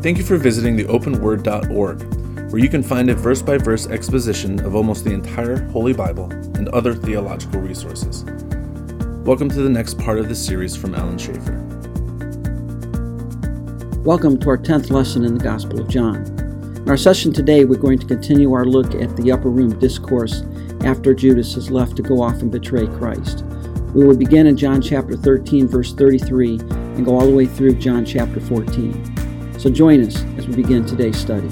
Thank you for visiting the openword.org, where you can find a verse by verse exposition of almost the entire Holy Bible and other theological resources. Welcome to the next part of this series from Alan Schaefer. Welcome to our 10th lesson in the Gospel of John. In our session today, we're going to continue our look at the upper room discourse after Judas has left to go off and betray Christ. We will begin in John chapter 13, verse 33, and go all the way through John chapter 14. So join us as we begin today's study.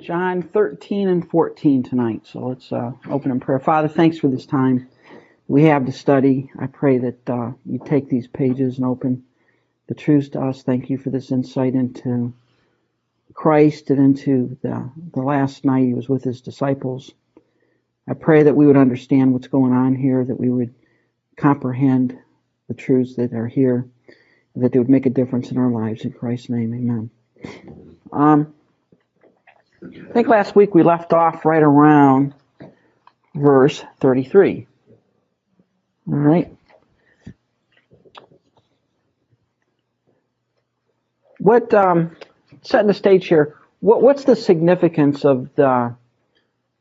John 13 and 14 tonight. So let's uh, open in prayer. Father, thanks for this time we have to study. I pray that uh, you take these pages and open the truths to us. Thank you for this insight into Christ and into the, the last night he was with his disciples. I pray that we would understand what's going on here, that we would comprehend the truths that are here, that they would make a difference in our lives. In Christ's name, amen. Um, I think last week we left off right around verse 33. All right. What um, setting the stage here? What, what's the significance of the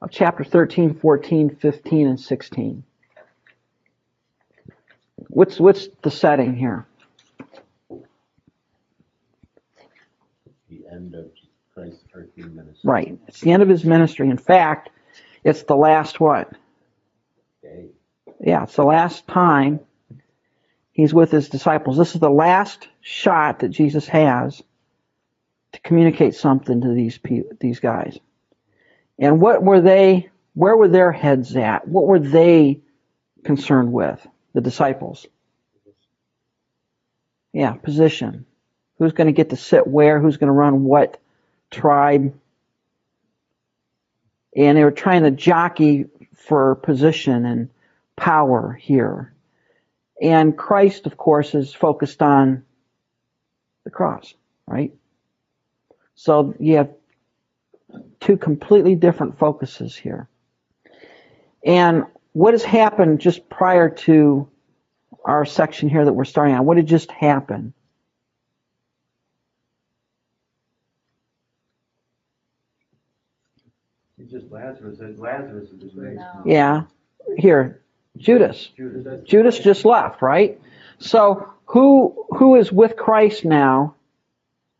of chapter 13, 14, 15, and 16? What's what's the setting here? The end of Christ's earthly ministry. Right. It's the end of his ministry. In fact, it's the last what? Day. Yeah, it's the last time he's with his disciples. This is the last shot that Jesus has to communicate something to these people, these guys. And what were they? Where were their heads at? What were they concerned with? The disciples. Yeah, position. Who's going to get to sit where? Who's going to run what tribe? And they were trying to jockey for position and power here. And Christ, of course, is focused on the cross, right? So you have two completely different focuses here. And what has happened just prior to our section here that we're starting on? What had just happened? It's just Lazarus. Lazarus is raised. Yeah. Here, Judas. Judas. Judas just left, right? So who who is with Christ now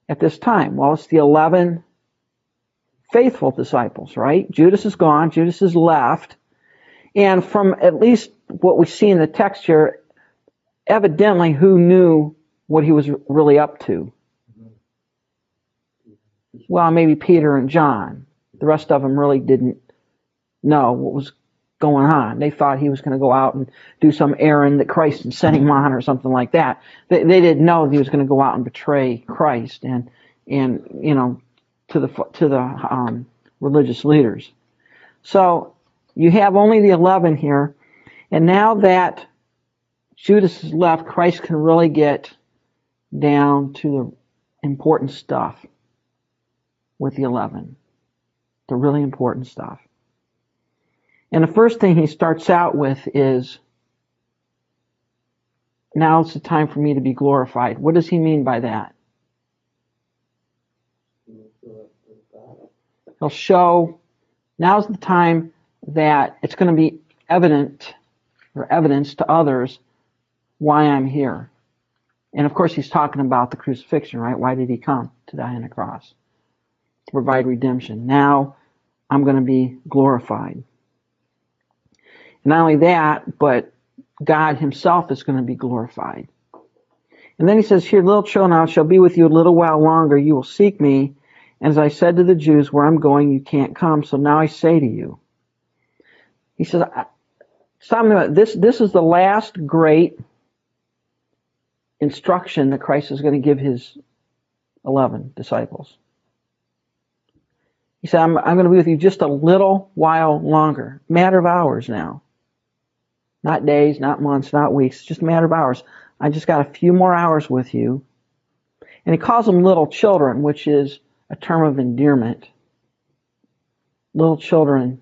at this time? Well, it's the 11 faithful disciples, right? Judas is gone, Judas is left. And from at least what we see in the text here, evidently who knew what he was really up to? Well, maybe Peter and John. The rest of them really didn't know what was going on. They thought he was going to go out and do some errand that Christ was sending him on or something like that. They, they didn't know he was going to go out and betray Christ and, and, you know, to the, to the, um, religious leaders. So you have only the 11 here. And now that Judas is left, Christ can really get down to the important stuff with the 11. The really important stuff. And the first thing he starts out with is, now it's the time for me to be glorified. What does he mean by that? He'll show, now's the time that it's going to be evident or evidence to others why I'm here. And of course, he's talking about the crucifixion, right? Why did he come? To die on the cross, to provide redemption. Now I'm going to be glorified. And Not only that, but God himself is going to be glorified. And then he says here, little children, I shall be with you a little while longer. You will seek me. And as I said to the Jews, where I'm going, you can't come. So now I say to you. He says, something about this, this is the last great instruction that Christ is going to give his 11 disciples. He said, I'm, I'm going to be with you just a little while longer. Matter of hours now. Not days, not months, not weeks, just a matter of hours. I just got a few more hours with you. And he calls them little children, which is a term of endearment. Little children.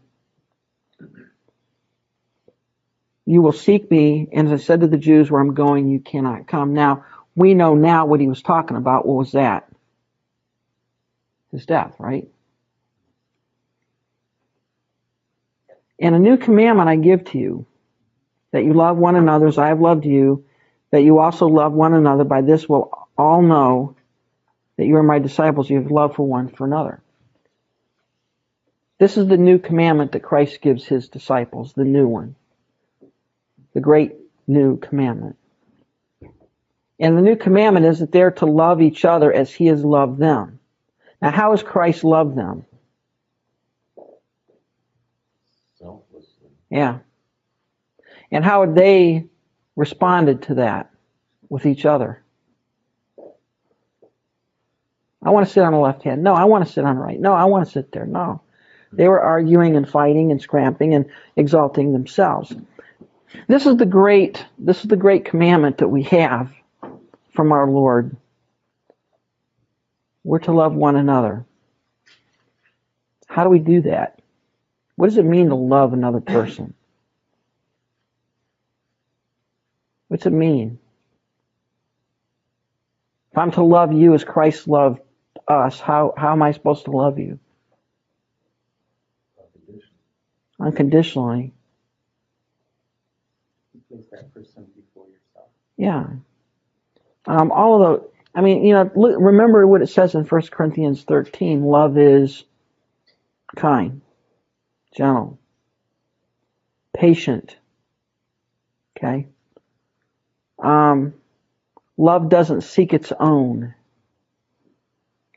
You will seek me, and as I said to the Jews, where I'm going, you cannot come. Now, we know now what he was talking about. What was that? His death, right? And a new commandment I give to you, that you love one another as I have loved you, that you also love one another. By this will all know that you are my disciples. You have love for one for another. This is the new commandment that Christ gives his disciples, the new one, the great new commandment. And the new commandment is that they're to love each other as he has loved them. Now, how has Christ loved them? Selflessly. Yeah. And how had they responded to that with each other? I want to sit on the left hand. No, I want to sit on the right. No, I want to sit there. No. They were arguing and fighting and scrapping and exalting themselves. This is the great this is the great commandment that we have from our Lord. We're to love one another. How do we do that? What does it mean to love another person? What's it mean? If I'm to love you as Christ loved us, how, how am I supposed to love you? Unconditionally. You place that person before yourself. Yeah. Um, all of the, I mean, you know, look, remember what it says in 1 Corinthians 13 love is kind, gentle, patient. Okay? Um, love doesn't seek its own.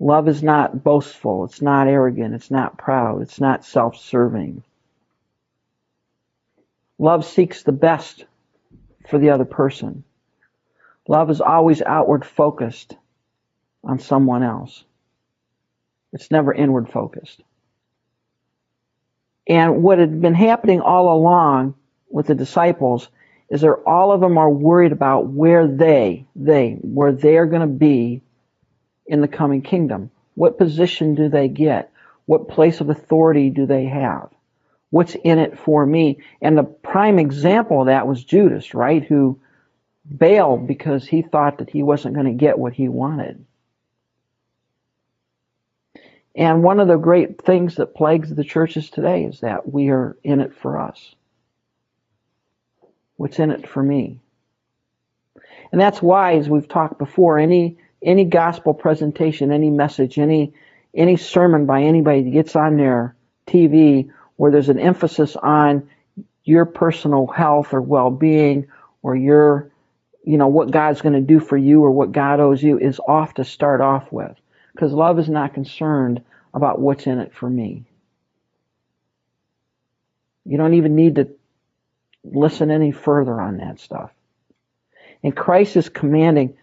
Love is not boastful. It's not arrogant. It's not proud. It's not self serving. Love seeks the best for the other person. Love is always outward focused on someone else. It's never inward focused. And what had been happening all along with the disciples is that all of them are worried about where they, they, where they're going to be in the coming kingdom. What position do they get? What place of authority do they have? What's in it for me? And the prime example of that was Judas, right? Who bailed because he thought that he wasn't going to get what he wanted. And one of the great things that plagues the churches today is that we are in it for us. What's in it for me? And that's why, as we've talked before, any any gospel presentation, any message, any any sermon by anybody that gets on their TV where there's an emphasis on your personal health or well-being or your you know what God's going to do for you or what God owes you is off to start off with because love is not concerned about what's in it for me. You don't even need to listen any further on that stuff. And Christ is commanding.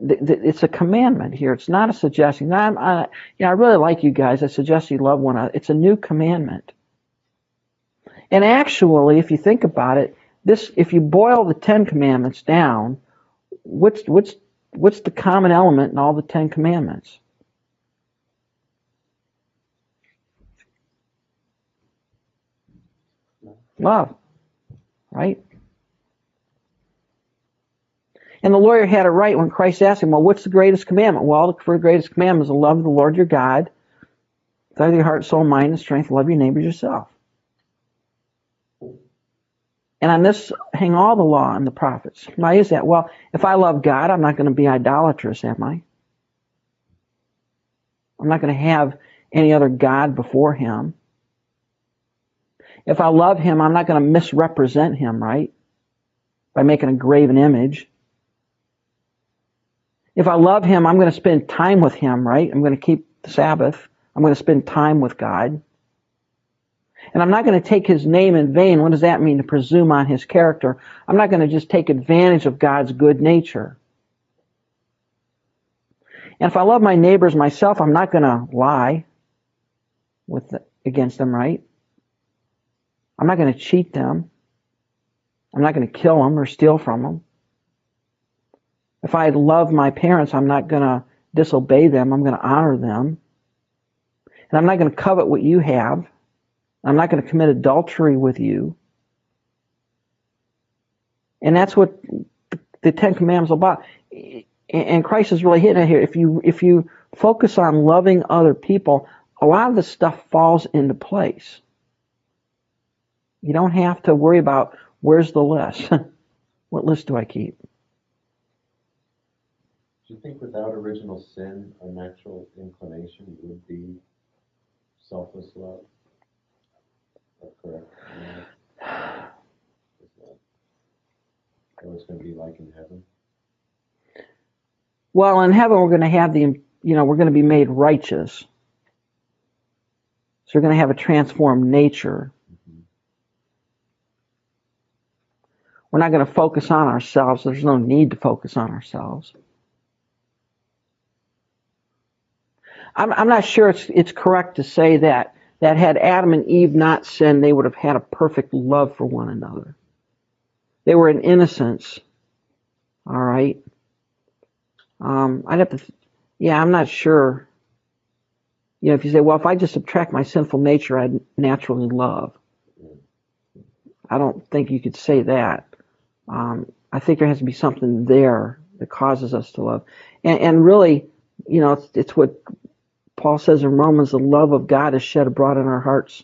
It's a commandment here. It's not a suggestion. I'm, I, you know, I really like you guys. I suggest you love one another. It's a new commandment. And actually, if you think about it, this if you boil the Ten Commandments down, what's what's what's the common element in all the Ten Commandments? Love, right? And the lawyer had it right when Christ asked him, Well, what's the greatest commandment? Well, the greatest commandment is to love the Lord your God with all your heart, soul, mind, and strength. Love your neighbor yourself. And on this hang all the law and the prophets. Why is that? Well, if I love God, I'm not going to be idolatrous, am I? I'm not going to have any other God before Him. If I love Him, I'm not going to misrepresent Him, right? By making a graven image. If I love Him, I'm going to spend time with Him, right? I'm going to keep the Sabbath. I'm going to spend time with God. And I'm not going to take his name in vain. What does that mean? To presume on his character. I'm not going to just take advantage of God's good nature. And if I love my neighbors myself, I'm not going to lie with against them, right? I'm not going to cheat them. I'm not going to kill them or steal from them. If I love my parents, I'm not going to disobey them. I'm going to honor them. And I'm not going to covet what you have. I'm not going to commit adultery with you. And that's what the Ten Commandments are about. And Christ is really hitting it here. If you if you focus on loving other people, a lot of the stuff falls into place. You don't have to worry about where's the list. what list do I keep? Do you think without original sin, a natural inclination would be selfless love? Correct? Yeah. Is that what it's going to be like in heaven? Well, in heaven, we're going to have the, you know, we're going to be made righteous. So we're going to have a transformed nature. Mm-hmm. We're not going to focus on ourselves. There's no need to focus on ourselves. I'm, I'm not sure it's, it's correct to say that, that had Adam and Eve not sinned, they would have had a perfect love for one another. They were in innocence. All right. Um, I'd have to, yeah, I'm not sure. You know, if you say, well, if I just subtract my sinful nature, I'd naturally love. I don't think you could say that. Um, I think there has to be something there that causes us to love. And, and really, you know, it's, it's what Paul says in Romans the love of God is shed abroad in our hearts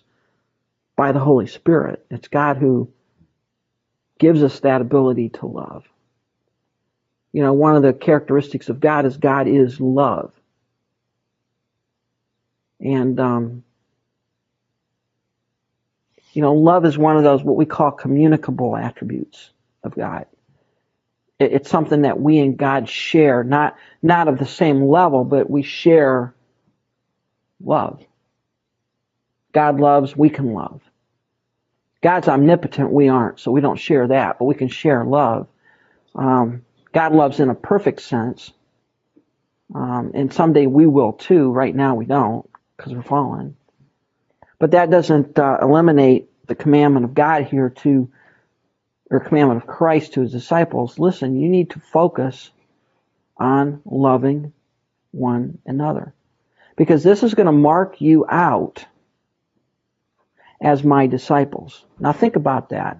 by the Holy Spirit. It's God who gives us that ability to love. You know, one of the characteristics of God is God is love. And, um, you know, love is one of those what we call communicable attributes of God. It, it's something that we and God share, not not of the same level, but we share love. God loves, we can love. God's omnipotent, we aren't, so we don't share that, but we can share love. Um, God loves in a perfect sense, um, and someday we will too. Right now we don't because we're fallen. But that doesn't uh, eliminate the commandment of God here to, or commandment of Christ to his disciples. Listen, you need to focus on loving one another because this is going to mark you out as my disciples. Now think about that.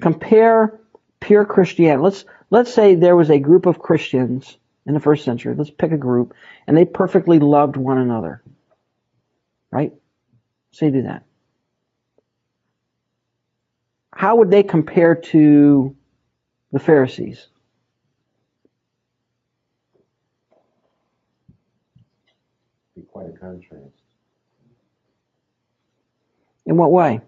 Compare pure Christianity. Let's let's say there was a group of Christians in the first century. Let's pick a group, and they perfectly loved one another. Right? Say do that. How would they compare to the Pharisees? Be quite a contrast. In what way?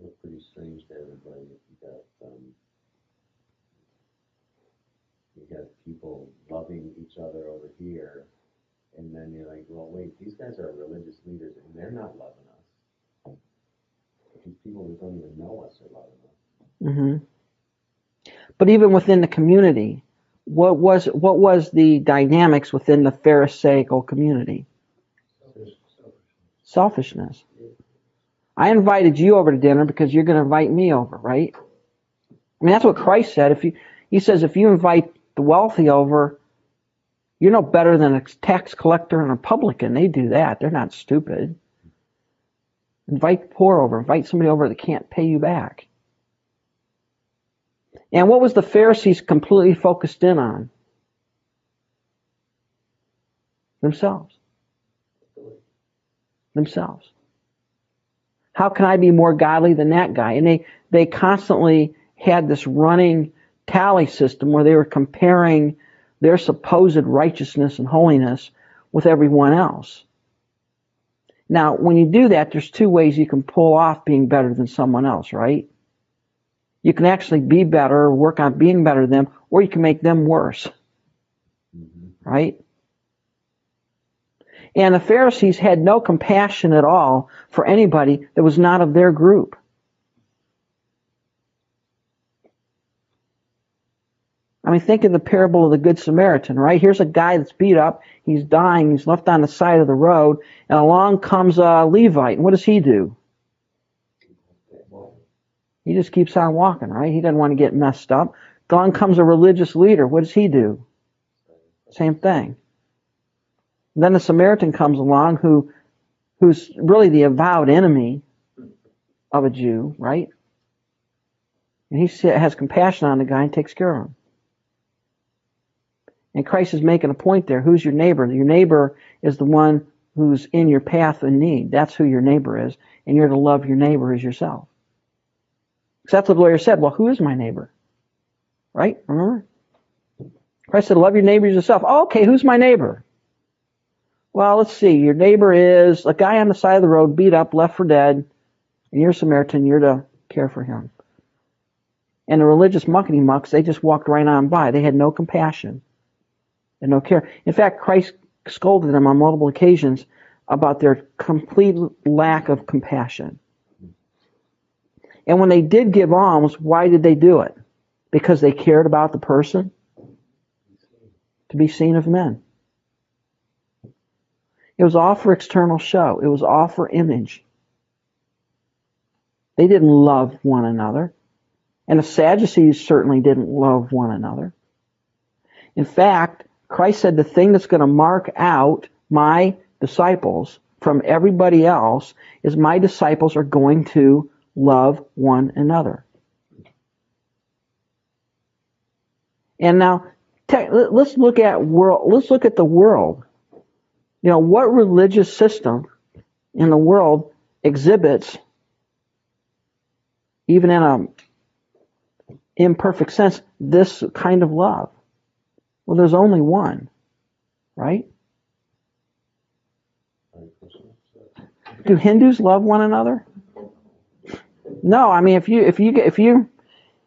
Look pretty strange to everybody. You got, um, you got people loving each other over here, and then you're like, well, wait, these guys are religious leaders, and they're not loving us. These people who don't even know us are loving us. Mm-hmm. But even within the community, what was what was the dynamics within the Pharisaical community? Selfishness. I invited you over to dinner because you're going to invite me over, right? I mean, that's what Christ said. If you, he says, if you invite the wealthy over, you're no better than a tax collector and a publican. They do that. They're not stupid. Invite the poor over. Invite somebody over that can't pay you back. And what was the Pharisees completely focused in on? Themselves. Themselves. How can I be more godly than that guy? And they, they constantly had this running tally system where they were comparing their supposed righteousness and holiness with everyone else. Now, when you do that, there's two ways you can pull off being better than someone else, right? You can actually be better, work on being better than them, or you can make them worse, mm-hmm. right? And the Pharisees had no compassion at all for anybody that was not of their group. I mean, think of the parable of the Good Samaritan, right? Here's a guy that's beat up. He's dying. He's left on the side of the road. And along comes a Levite. And what does he do? He just keeps on walking, right? He doesn't want to get messed up. Along comes a religious leader. What does he do? Same thing. Then the Samaritan comes along who, who's really the avowed enemy of a Jew, right? And he has compassion on the guy and takes care of him. And Christ is making a point there. Who's your neighbor? Your neighbor is the one who's in your path in need. That's who your neighbor is. And you're to love your neighbor as yourself. That's what the lawyer said. Well, who is my neighbor? Right? Remember? Christ said, love your neighbor as yourself. Oh, okay, who's my neighbor? Well, let's see. Your neighbor is a guy on the side of the road, beat up, left for dead, and you're a Samaritan. You're to care for him. And the religious muckety mucks, they just walked right on by. They had no compassion and no care. In fact, Christ scolded them on multiple occasions about their complete lack of compassion. And when they did give alms, why did they do it? Because they cared about the person? To be seen of men. It was all for external show. It was all for image. They didn't love one another. And the Sadducees certainly didn't love one another. In fact, Christ said the thing that's going to mark out my disciples from everybody else is my disciples are going to love one another. And now, let's look at world. Let's look at the world. You know, what religious system in the world exhibits, even in a imperfect sense, this kind of love? Well, there's only one, right? Do Hindus love one another? No, I mean if you if you if you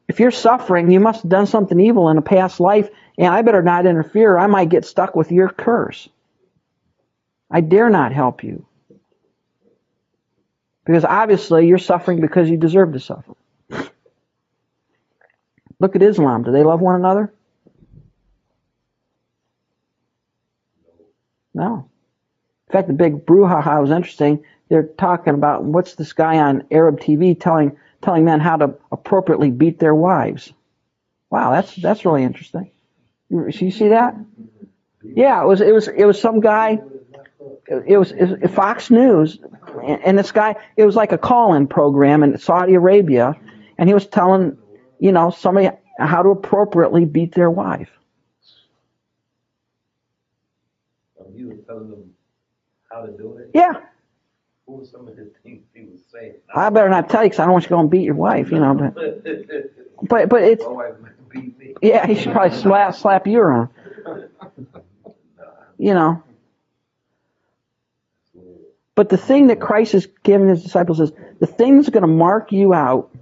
if you're suffering, you must have done something evil in a past life, and I better not interfere. I might get stuck with your curse. I dare not help you. Because obviously you're suffering because you deserve to suffer. Look at Islam. Do they love one another? No. In fact, the big brouhaha was interesting. They're talking about what's this guy on Arab TV telling telling men how to appropriately beat their wives. Wow, that's that's really interesting. You, you see that? Yeah, it was it was it was some guy. It was, it was Fox News, and, this guy. It was like a call-in program in Saudi Arabia, and he was telling, you know, somebody how to appropriately beat their wife. He was telling them how to do it. Yeah, What were some of the things he was saying? I better not tell you because I don't want you to go and beat your wife, you know. But but but it's My wife might beat me. yeah, he should probably slap slap you around, you know. But the thing that Christ is giving his disciples is the thing that's going to mark you out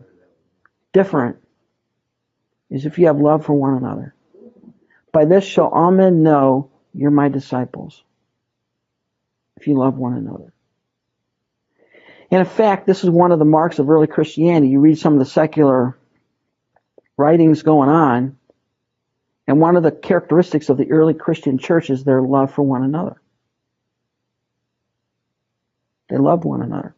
different is if you have love for one another. By this shall all men know you're my disciples. If you love one another. And in fact, this is one of the marks of early Christianity. You read some of the secular writings going on, and one of the characteristics of the early Christian church is their love for one another. They loved one another.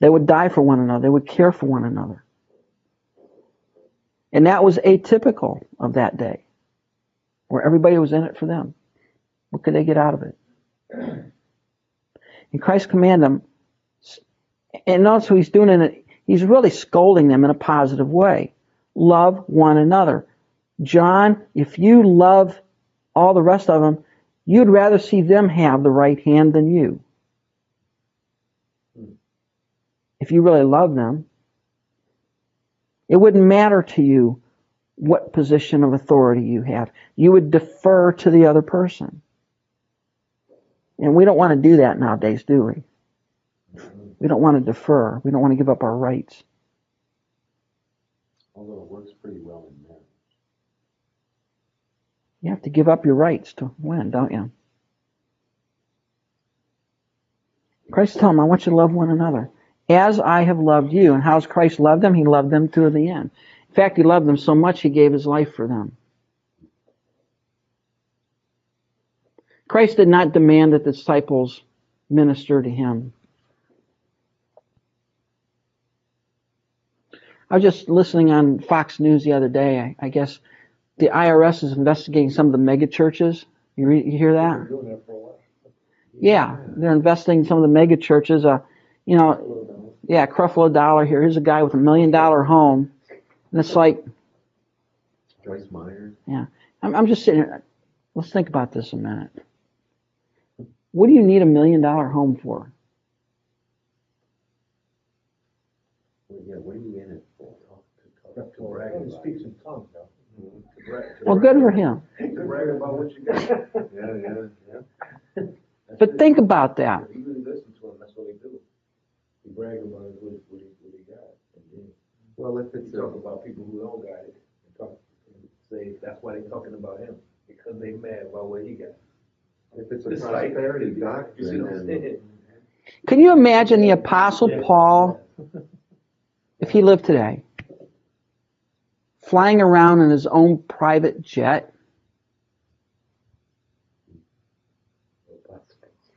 They would die for one another. They would care for one another. And that was atypical of that day, where everybody was in it for them. What could they get out of it? And Christ commanded them, and also he's doing it. He's really scolding them in a positive way. Love one another. John, if you love all the rest of them, you'd rather see them have the right hand than you. If you really love them, it wouldn't matter to you what position of authority you have. You would defer to the other person. And we don't want to do that nowadays, do we? We don't want to defer. We don't want to give up our rights. Although it works pretty well in marriage. You have to give up your rights to win, don't you? Christ told them, I want you to love one another. As I have loved you. And how's Christ loved them? He loved them to the end. In fact, he loved them so much he gave his life for them. Christ did not demand that the disciples minister to him. I was just listening on Fox News the other day. I, I guess the IRS is investigating some of the mega churches. You, re, you hear that? Yeah, they're investigating some of the mega churches. Uh, you know, yeah, Creflo Dollar here. Here's a guy with a million dollar home, and it's like Joyce Meyer. Yeah, I'm, I'm just sitting. here. Let's think about this a minute. What do you need a million dollar home for? Well, Yeah, what are you in it for? To brag He about. speaks in tongues, though. To brag- to Well, good for him. To brag about what you got. Yeah, yeah, yeah. That's But think about that. You really listen to him, that's what they do. He brag about what, what he, what he got. Then Well, if he it's talk about people who don't got it, and talk, and say, that's why they're talking about him, because they mad about what he got. If it's a It's like- prosperity You see doctrine, then saying? Can you imagine the Apostle Paul, if he lived today, flying around in his own private jet?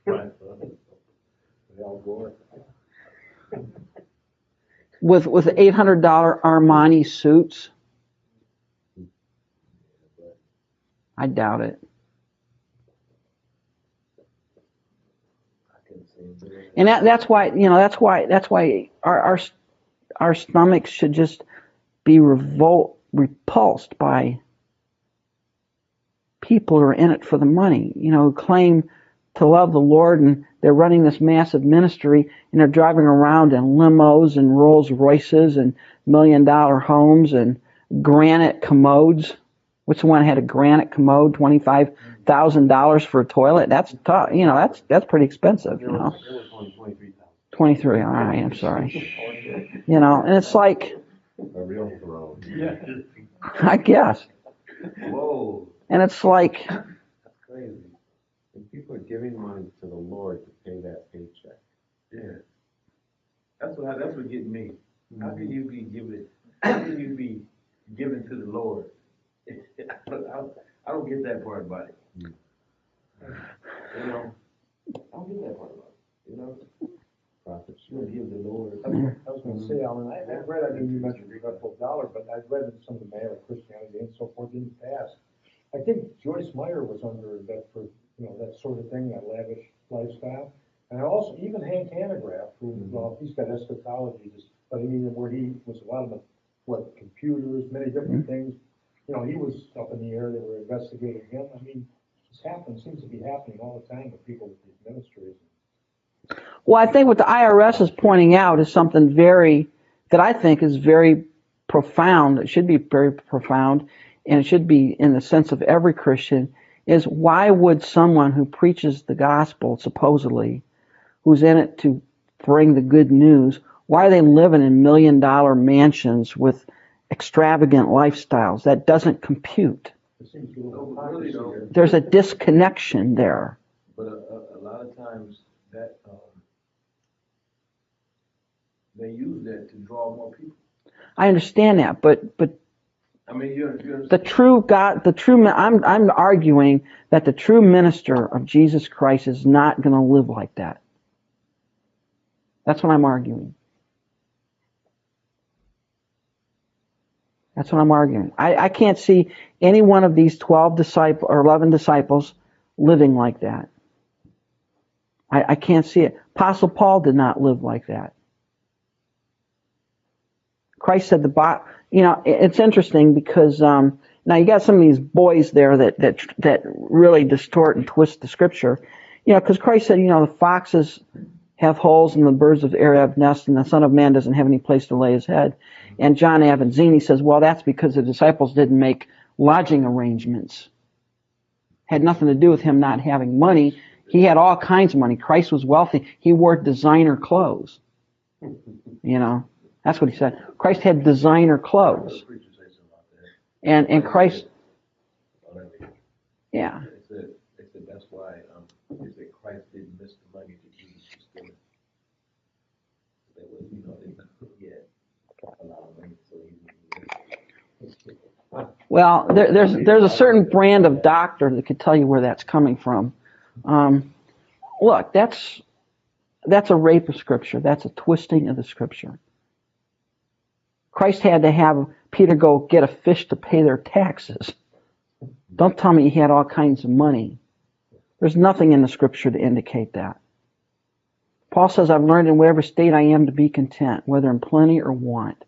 Right. Al Gore. with with eight hundred dollar Armani suits? I doubt it. I can see him. And that, that's why you know that's why that's why our our our stomachs should just be revolt repulsed by people who are in it for the money. You know, claim to love the Lord and they're running this massive ministry and they're driving around in limos and Rolls Royces and million dollar homes and granite commodes. Which one had a granite commode, twenty five thousand dollars for a toilet? That's tough. You know, that's that's pretty expensive. You know. it was only twenty-three thousand. 23, all right, I'm sorry. You know, and it's like, A real throne. Yeah. I guess. Whoa, And it's like, that's crazy. And people are giving money to the Lord to pay that paycheck. Yeah. That's what, that's what getting me. How can you be giving, how can you be giving to the Lord? I don't, I don't get that part about it. You know, I don't get that part about it, you know? Prophet You give the Lord. I was I was gonna say, Alan, I, I've read, I mean, you mentioned the Creflo Dollar, but I've read in some of the mail of Christianity and so forth in the past. I think Joyce Meyer was under that for, you know, that sort of thing, that lavish lifestyle. And also, even Hank Hanegraaff, who, mm-hmm. well, he's got eschatology, just, but I mean, where he was a lot of, the- what, computers, many different mm-hmm. things. You know, he was up in the air, they were investigating him. I mean, it's happening, seems to be happening all the time with people with these ministries. well, I think what the IRS is pointing out is something very, that I think is very profound. It should be very profound, and it should be in the sense of every Christian, is why would someone who preaches the gospel, supposedly, who's in it to bring the good news, why are they living in million dollar mansions with extravagant lifestyles? That doesn't compute. It seems a little really hypocrisy There's a disconnection there. But a, a, a lot of times that, um, they use that to draw more people. I understand that, but but I mean, you're, you're. the true God, the true mi- I'm I'm arguing that the true minister of Jesus Christ is not going to live like that. That's what I'm arguing. That's what I'm arguing. I, I can't see any one of these 12 disciples or 11 disciples living like that. I, I can't see it. Apostle Paul did not live like that. Christ said the bot. You know, it's interesting because um, now you got some of these boys there that that that really distort and twist the scripture. You know, because Christ said, you know, the foxes have holes and the birds of the air have nests, and the Son of Man doesn't have any place to lay his head. And John Avanzini says, well, that's because the disciples didn't make lodging arrangements. Had nothing to do with him not having money. He had all kinds of money. Christ was wealthy. He wore designer clothes. You know, that's what he said. Christ had designer clothes. And and Christ, yeah. Why, um, Christ didn't miss the money that Jesus was stealing. They was, you know, they couldn't get a lot of money, so he. Well, there, there's there's a certain brand of doctor that could tell you where that's coming from. Um, look, that's that's a rape of scripture. That's a twisting of the scripture. Christ had to have Peter go get a fish to pay their taxes. Don't tell me he had all kinds of money. There's nothing in the scripture to indicate that. Paul says, I've learned in whatever state I am to be content, whether in plenty or want.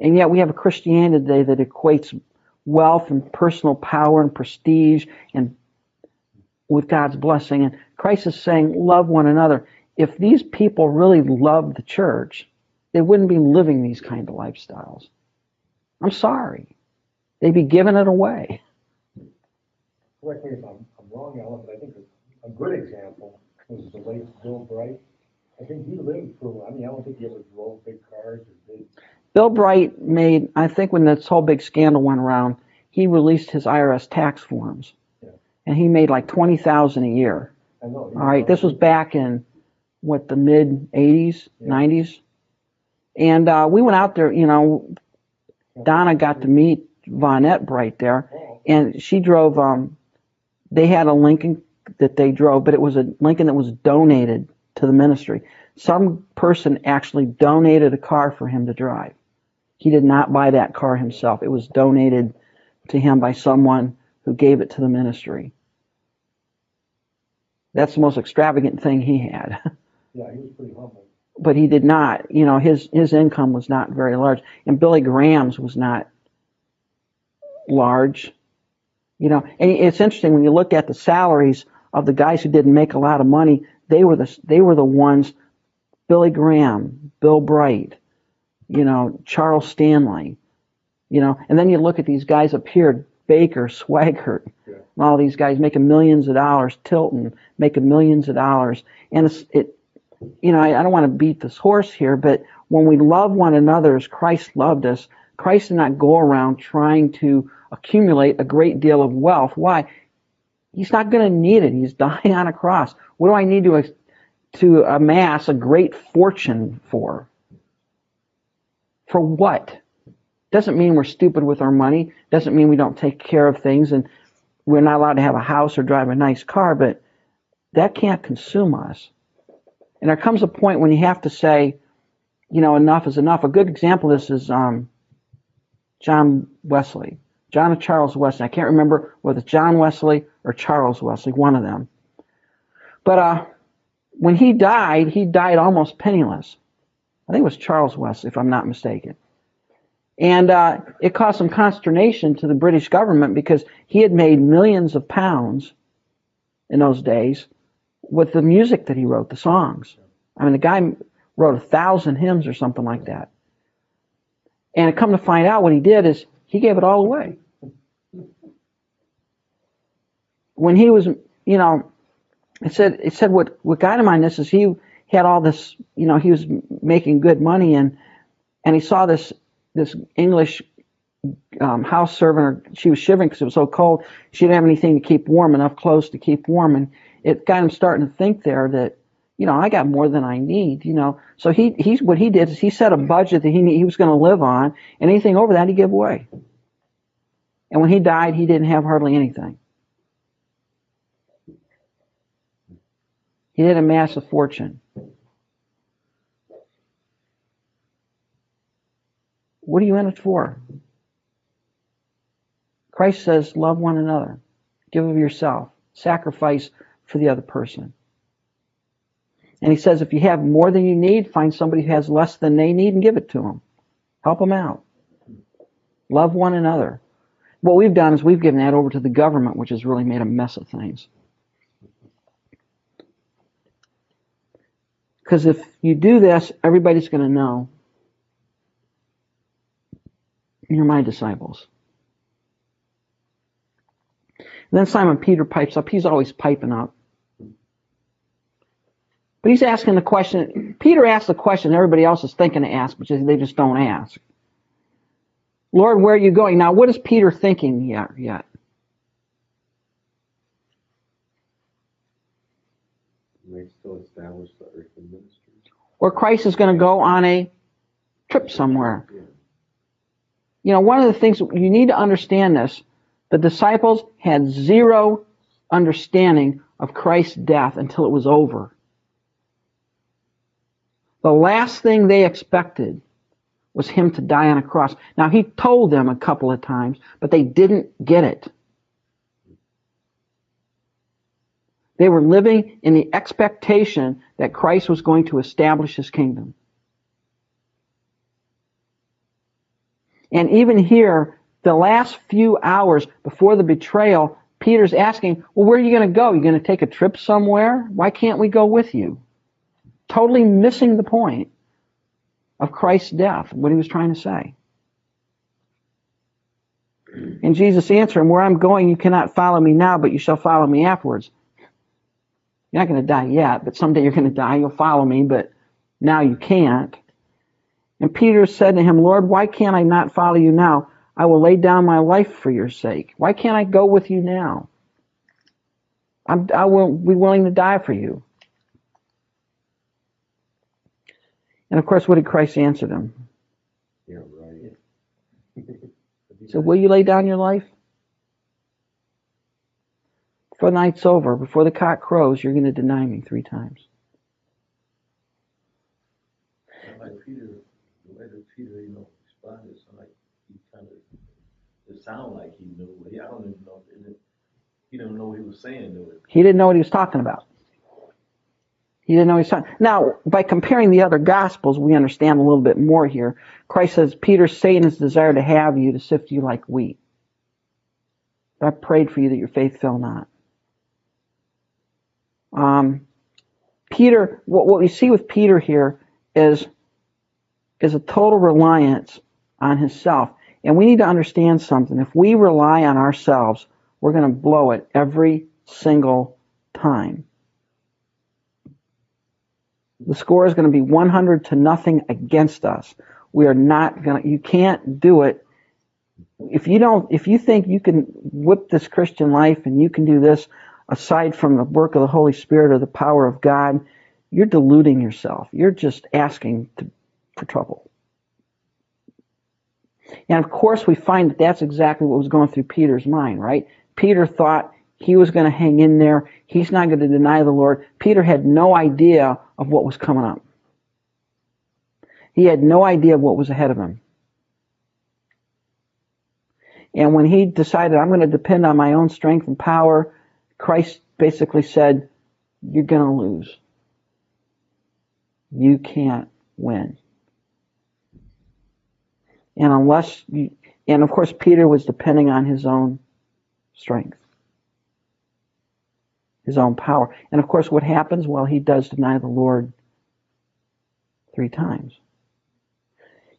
And yet we have a Christianity today that equates wealth and personal power and prestige and with God's blessing. And Christ is saying, love one another. If these people really loved the church, they wouldn't be living these kind of lifestyles. I'm sorry. They'd be giving it away. Correct me if I'm, I'm wrong, Alan, but I think a, good example was the late Bill Bright. I think he lived for, I mean, I don't think he ever drove big cars or did. Bill Bright made, I think when this whole big scandal went around, he released his IRS tax forms. Yeah. And he made like 20000 a year. I know. All right, this was back in what the mid '80s, Yeah. '90s, and uh, we went out there. You know, Donna got to meet Vonette Bright there, Oh, and she drove. Um, they had a Lincoln that they drove, but it was a Lincoln that was donated to the ministry. Some person actually donated a car for him to drive. He did not buy that car himself. It was donated to him by someone who gave it to the ministry. That's the most extravagant thing he had. Yeah, he was pretty humble. but he did not, you know, his, his income was not very large. And Billy Graham's was not large, you know. And it's interesting when you look at the salaries of the guys who didn't make a lot of money, they were the, they were the ones, Billy Graham, Bill Bright, you know, Charles Stanley, you know, and then you look at these guys up here, Baker, Swaggart, Yeah. and all these guys making millions of dollars, Tilton making millions of dollars. And it's, it, you know, I, I don't want to beat this horse here, but when we love one another as Christ loved us, Christ did not go around trying to accumulate a great deal of wealth. Why? He's not going to need it. He's dying on a cross. What do I need to to amass a great fortune for? For what? Doesn't mean we're stupid with our money. Doesn't mean we don't take care of things and we're not allowed to have a house or drive a nice car, but that can't consume us. And there comes a point when you have to say, you know, enough is enough. A good example of this is um, John Wesley, John Charles Wesley. I can't remember whether it's John Wesley or Charles Wesley, one of them. But uh, when he died, he died almost penniless. I think it was Charles Wesley, if I'm not mistaken. And uh, it caused some consternation to the British government because he had made millions of pounds in those days with the music that he wrote, the songs. I mean, the guy wrote a thousand hymns or something like that. And come to find out, what he did is he gave it all away. When he was, you know, it said it said what what got him on this is he, he had all this, you know, he was making good money and and he saw this this English um, house servant, or she was shivering because it was so cold. She didn't have anything to keep warm, enough clothes to keep warm, and it got him starting to think there that, you know, I got more than I need, you know. So he he's what he did is he set a budget that he he was going to live on, and anything over that he gave away. And when he died, he didn't have hardly anything. He did amass a fortune. What are you in it for? Christ says, love one another. Give of yourself. Sacrifice for the other person. And he says, if you have more than you need, find somebody who has less than they need and give it to them. Help them out. Love one another. What we've done is we've given that over to the government, which has really made a mess of things. Because if you do this, everybody's going to know you're my disciples. And then Simon Peter pipes up. He's always piping up. But he's asking the question. Peter asks the question everybody else is thinking to ask, but they just don't ask. Lord, where are you going? Now, what is Peter thinking yet? yet? They still establish the earthly ministry. Or Christ is going to go on a trip somewhere. Yeah. You know, one of the things you need to understand this the disciples had zero understanding of Christ's death until it was over. The last thing they expected was him to die on a cross. Now, he told them a couple of times, but they didn't get it. They were living in the expectation that Christ was going to establish his kingdom. And even here, the last few hours before the betrayal, Peter's asking, Well, where are you going to go? Are You going to take a trip somewhere? Why can't we go with you? Totally missing the point of Christ's death, what he was trying to say. And Jesus answered him, Where I'm going, you cannot follow me now, but you shall follow me afterwards. You're not going to die yet, but someday you're going to die. You'll follow me, but now you can't. And Peter said to him, Lord, why can't I not follow you now? I will lay down my life for your sake. Why can't I go with you now? I'm, I will be willing to die for you. And of course, what did Christ answer them? Yeah, right. He said, Will you lay down your life? Before the night's over, before the cock crows, you're going to deny me three times. Like Peter, the way that Peter, you know, responded, so like he kind of, it sounded like he knew, he, I don't even know, he didn't know what he was saying. He didn't know what he was talking about. He didn't know he was talking. Now, by comparing the other gospels, we understand a little bit more here. Christ says, Peter, Satan's desire to have you, to sift you like wheat. But I prayed for you that your faith fail not. Um, Peter, what, what we see with Peter here is, is a total reliance on himself. And we need to understand something. If we rely on ourselves, we're going to blow it every single time. The score is going to be 100 to nothing against us. We are not going to, you can't do it. If you don't, if you think you can whip this Christian life and you can do this aside from the work of the Holy Spirit or the power of God, you're deluding yourself. You're just asking to, for trouble. And of course, we find that that's exactly what was going through Peter's mind, right? Peter thought he was going to hang in there. He's not going to deny the Lord. Peter had no idea of what was coming up. He had no idea of what was ahead of him. And when he decided, I'm going to depend on my own strength and power, Christ basically said, You're going to lose. You can't win. And unless you, and of course, Peter was depending on his own strength, his own power. And of course, what happens? Well, he does deny the Lord three times.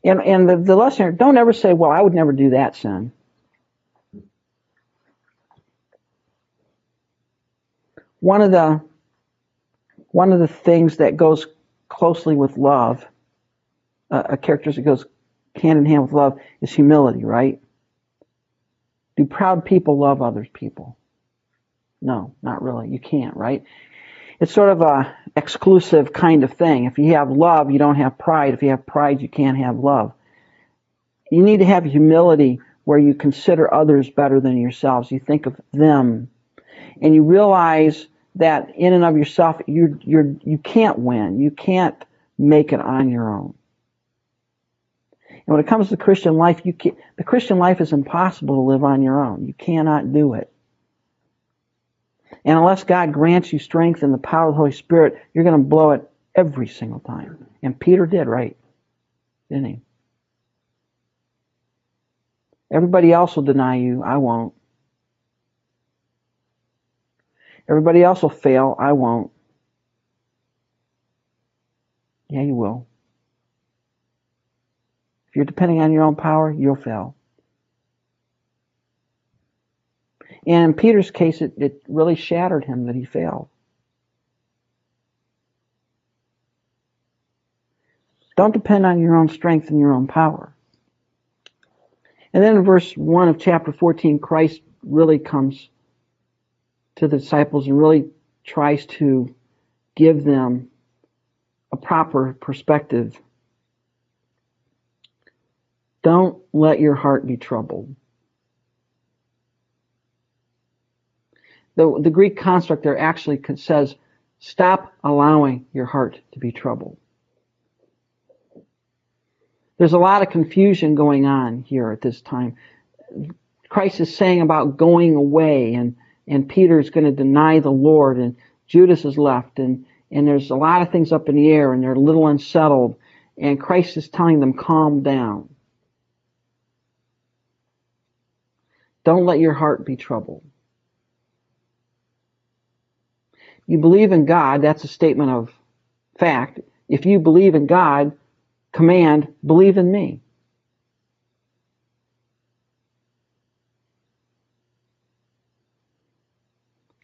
And, and the, the lesson here, don't ever say, well, I would never do that sin. One of the, one of the things that goes closely with love, uh, a characteristic that goes hand in hand with love is humility, right? Do proud people love other people? No, not really. You can't, right? It's sort of a exclusive kind of thing. If you have love, you don't have pride. If you have pride, you can't have love. You need to have humility where you consider others better than yourselves. You think of them, and you realize that in and of yourself, you you're you can't win. You can't make it on your own. And when it comes to Christian life, you can, the Christian life is impossible to live on your own. You cannot do it. And unless God grants you strength and the power of the Holy Spirit, you're going to blow it every single time. And Peter did, right? Didn't he? Everybody else will deny you. I won't. Everybody else will fail. I won't. Yeah, you will. If you're depending on your own power, you'll fail. And in Peter's case, it, it really shattered him that he failed. Don't depend on your own strength and your own power. And then in verse 1 of chapter 14, Christ really comes to the disciples and really tries to give them a proper perspective. Don't let your heart be troubled. The, the Greek construct there actually says, stop allowing your heart to be troubled. There's a lot of confusion going on here at this time. Christ is saying about going away and, and Peter is going to deny the Lord and Judas is left, and, and there's a lot of things up in the air, and they're a little unsettled. And Christ is telling them, calm down. Don't let your heart be troubled. You believe in God, that's a statement of fact. If you believe in God, command, believe in me.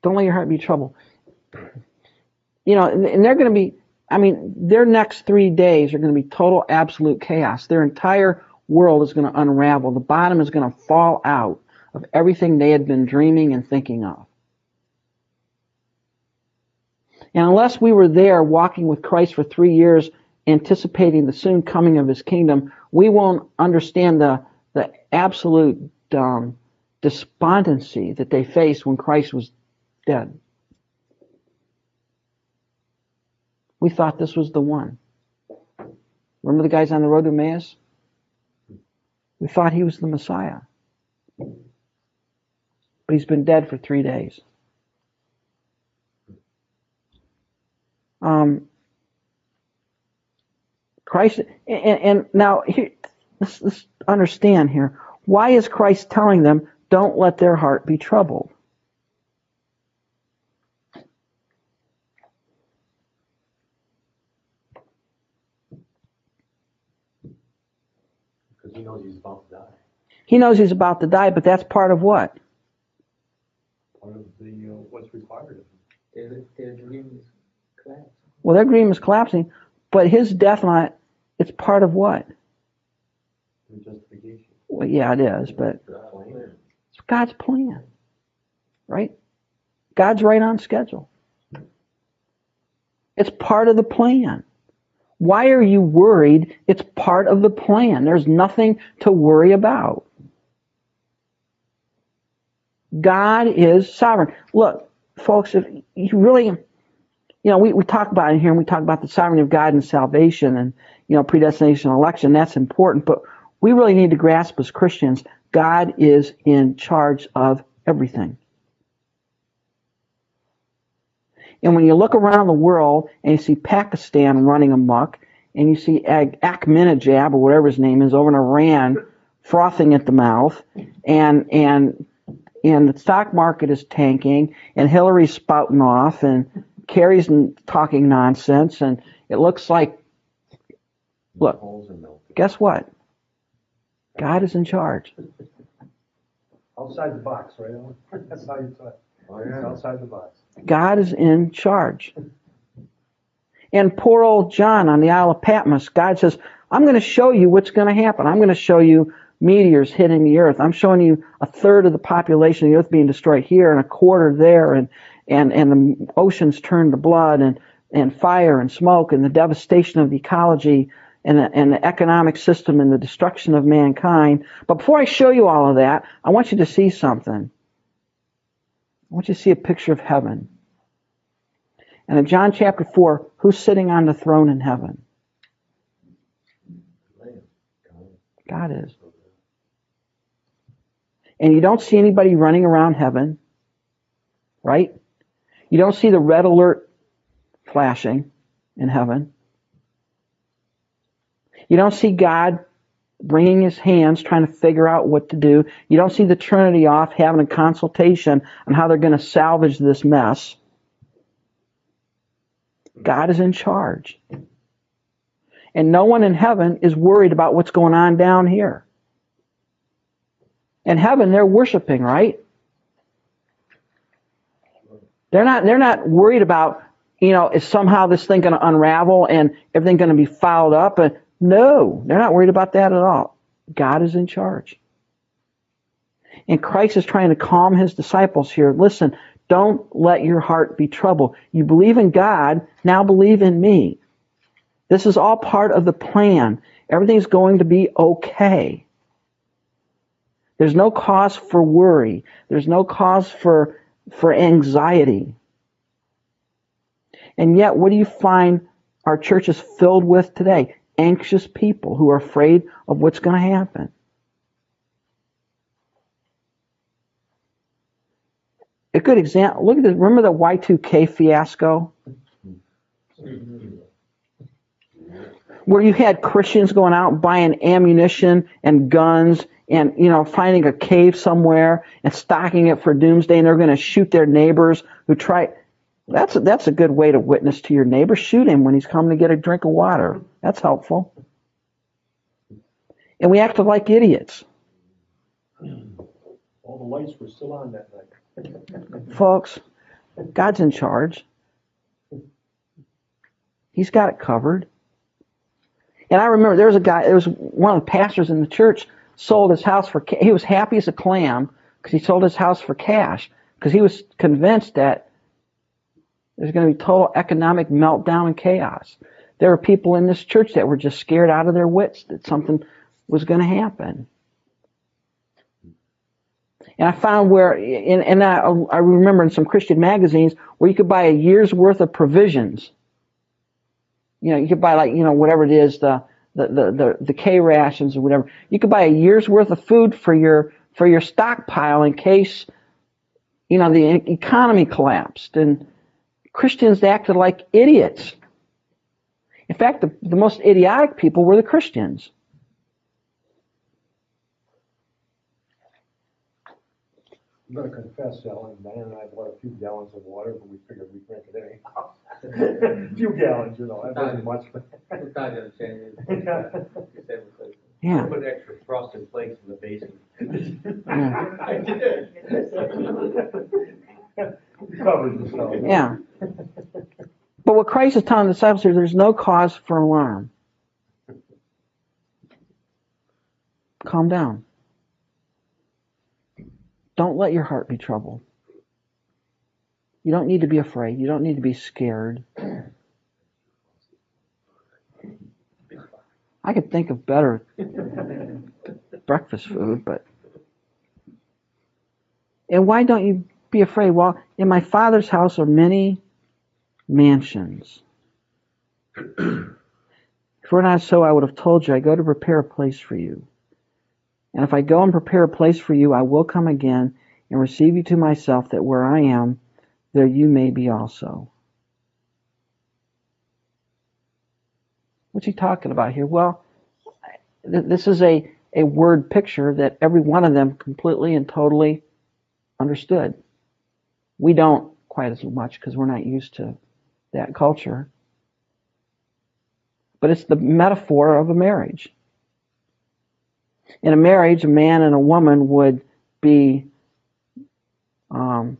Don't let your heart be troubled. You know, and they're going to be, I mean, their next three days are going to be total, absolute chaos. Their entire world is going to unravel. The bottom is going to fall out of everything they had been dreaming and thinking of. And unless we were there walking with Christ for three years, anticipating the soon coming of his kingdom, we won't understand the, the absolute um, despondency that they faced when Christ was dead. We thought this was the one. Remember the guys on the road to Emmaus? We thought he was the Messiah. But he's been dead for three days. Um, Christ, and, and now here, let's, let's understand here. Why is Christ telling them, don't let their heart be troubled? Because he knows he's about to die. He knows he's about to die, but that's part of what? Part of the, uh, what's required of him. Their, their dream is collapsed. Well, their dream is collapsing, but his death not, it's part of what? Justification. Well, yeah, it is, but it's God's plan, right? God's right on schedule. It's part of the plan. Why are you worried? It's part of the plan. There's nothing to worry about. God is sovereign. Look, folks, if you really, you know, we, we talk about it here and we talk about the sovereignty of God and salvation and, you know, predestination and election. That's important, but we really need to grasp as Christians, God is in charge of everything. And when you look around the world and you see Pakistan running amok, and you see Ag- or whatever his name is over in Iran frothing at the mouth, and and and the stock market is tanking, and Hillary's spouting off, and Kerry's talking nonsense, and it looks like, look, Holes are melted. guess what? God is in charge. Outside the box, right? That's how you talk. Oh, yeah. outside the box. God is in charge. And poor old John on the Isle of Patmos, God says, I'm going to show you what's going to happen. I'm going to show you meteors hitting the earth. I'm showing you a third of the population of the earth being destroyed here and a quarter there and, and, and the oceans turned to blood and, and fire and smoke and the devastation of the ecology and the, and the economic system and the destruction of mankind. But before I show you all of that, I want you to see something. I want you to see a picture of heaven. And in John chapter 4, who's sitting on the throne in heaven? God is. And you don't see anybody running around heaven, right? You don't see the red alert flashing in heaven. You don't see God wringing his hands trying to figure out what to do. You don't see the Trinity off having a consultation on how they're going to salvage this mess. God is in charge. And no one in heaven is worried about what's going on down here. In heaven, they're worshiping, right? They're not, they're not worried about, you know, is somehow this thing going to unravel and everything going to be fouled up? And no, they're not worried about that at all. God is in charge. And Christ is trying to calm his disciples here. Listen, don't let your heart be troubled. You believe in God, now believe in me. This is all part of the plan. Everything's going to be okay. There's no cause for worry. There's no cause for, for anxiety. And yet, what do you find our church is filled with today? Anxious people who are afraid of what's going to happen. A good example. Look at this. Remember the Y2K fiasco? Where you had Christians going out buying ammunition and guns and, you know, finding a cave somewhere and stocking it for doomsday and they're going to shoot their neighbors who try. That's a, that's a good way to witness to your neighbor. Shoot him when he's coming to get a drink of water. That's helpful. And we acted like idiots. All the lights were still on that night. Folks, God's in charge. He's got it covered. And I remember there was a guy, there was one of the pastors in the church sold his house for, he was happy as a clam because he sold his house for cash because he was convinced that there's going to be total economic meltdown and chaos. There were people in this church that were just scared out of their wits that something was going to happen. And I found where, and, and I, I remember in some Christian magazines where you could buy a year's worth of provisions. You know, you could buy like, you know, whatever it is, the, the, the, the, the K rations or whatever. You could buy a year's worth of food for your, for your stockpile in case, you know, the economy collapsed. And Christians acted like idiots. In fact, the, the most idiotic people were the Christians. I'm gonna confess, Ellen, Diane and I bought a few gallons of water, but we figured we'd drink it anyhow. Few gallons, you know, that wasn't much, but. We're not gonna change it. Just have a- Yeah. Put extra frosted flakes in the basement. Yeah. I did. Covered yourself. Yeah. But what Christ is telling the disciples here, there's no cause for alarm. Calm down. Don't let your heart be troubled. You don't need to be afraid. You don't need to be scared. I could think of better breakfast food, but. And why don't you be afraid? Well, in my father's house are many mansions. if were not so, I would have told you, I go to prepare a place for you. And if I go and prepare a place for you, I will come again and receive you to myself, that where I am, there you may be also. What's he talking about here? Well, th- this is a, a word picture that every one of them completely and totally understood. We don't quite as much because we're not used to that culture. But it's the metaphor of a marriage. In a marriage, a man and a woman would be um,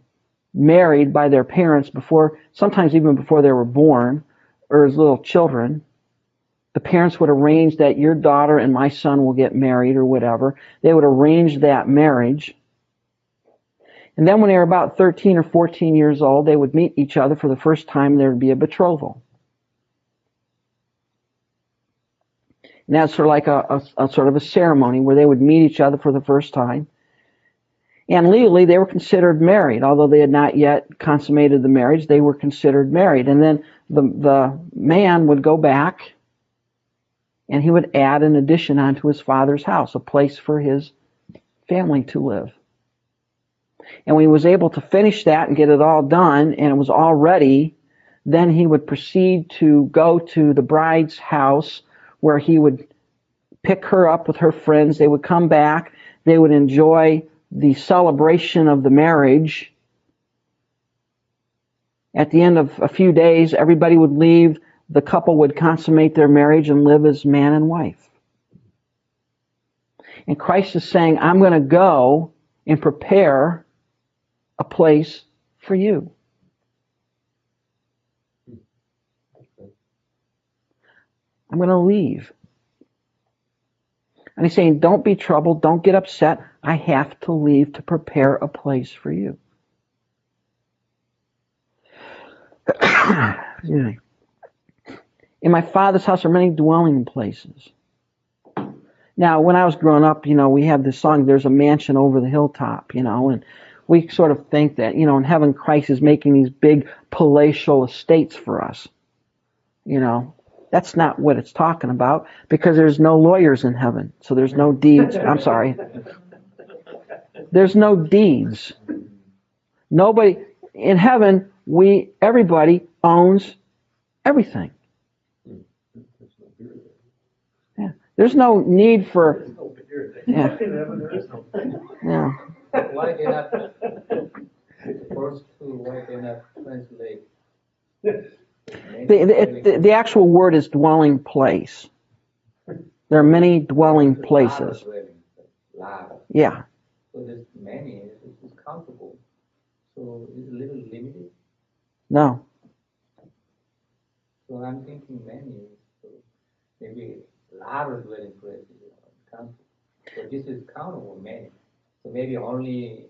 married by their parents before, sometimes even before they were born or as little children. The parents would arrange that your daughter and my son will get married or whatever. They would arrange that marriage. And then when they were about 13 or 14 years old, they would meet each other for the first time. There would be a betrothal. And that's sort of like a, a, a sort of a ceremony where they would meet each other for the first time. And legally, they were considered married, although they had not yet consummated the marriage. They were considered married. And then the the man would go back, and he would add an addition onto his father's house, a place for his family to live. And when he was able to finish that and get it all done, and it was all ready, then he would proceed to go to the bride's house where he would pick her up with her friends. They would come back. They would enjoy the celebration of the marriage. At the end of a few days, everybody would leave. The couple would consummate their marriage and live as man and wife. And Christ is saying, I'm going to go and prepare a place for you. I'm going to leave. And he's saying, don't be troubled, don't get upset. I have to leave to prepare a place for you. In my father's house are many dwelling places. Now, when I was growing up, you know, we have this song, There's a Mansion Over the Hilltop, you know, and we sort of think that, you know, in heaven, Christ is making these big palatial estates for us. You know, that's not what it's talking about because there's no lawyers in heaven. So there's no deeds. I'm sorry. There's no deeds. Nobody in heaven, we everybody owns everything. There's no. Yeah. There's no need for. Yeah. Yeah. The, the, the, actual word is dwelling place. There are many dwelling places. Yeah. so there's many, it's countable. So it's a little limited, No. so I'm thinking many, so maybe lot of dwelling places, you countable. So this is countable many, so maybe only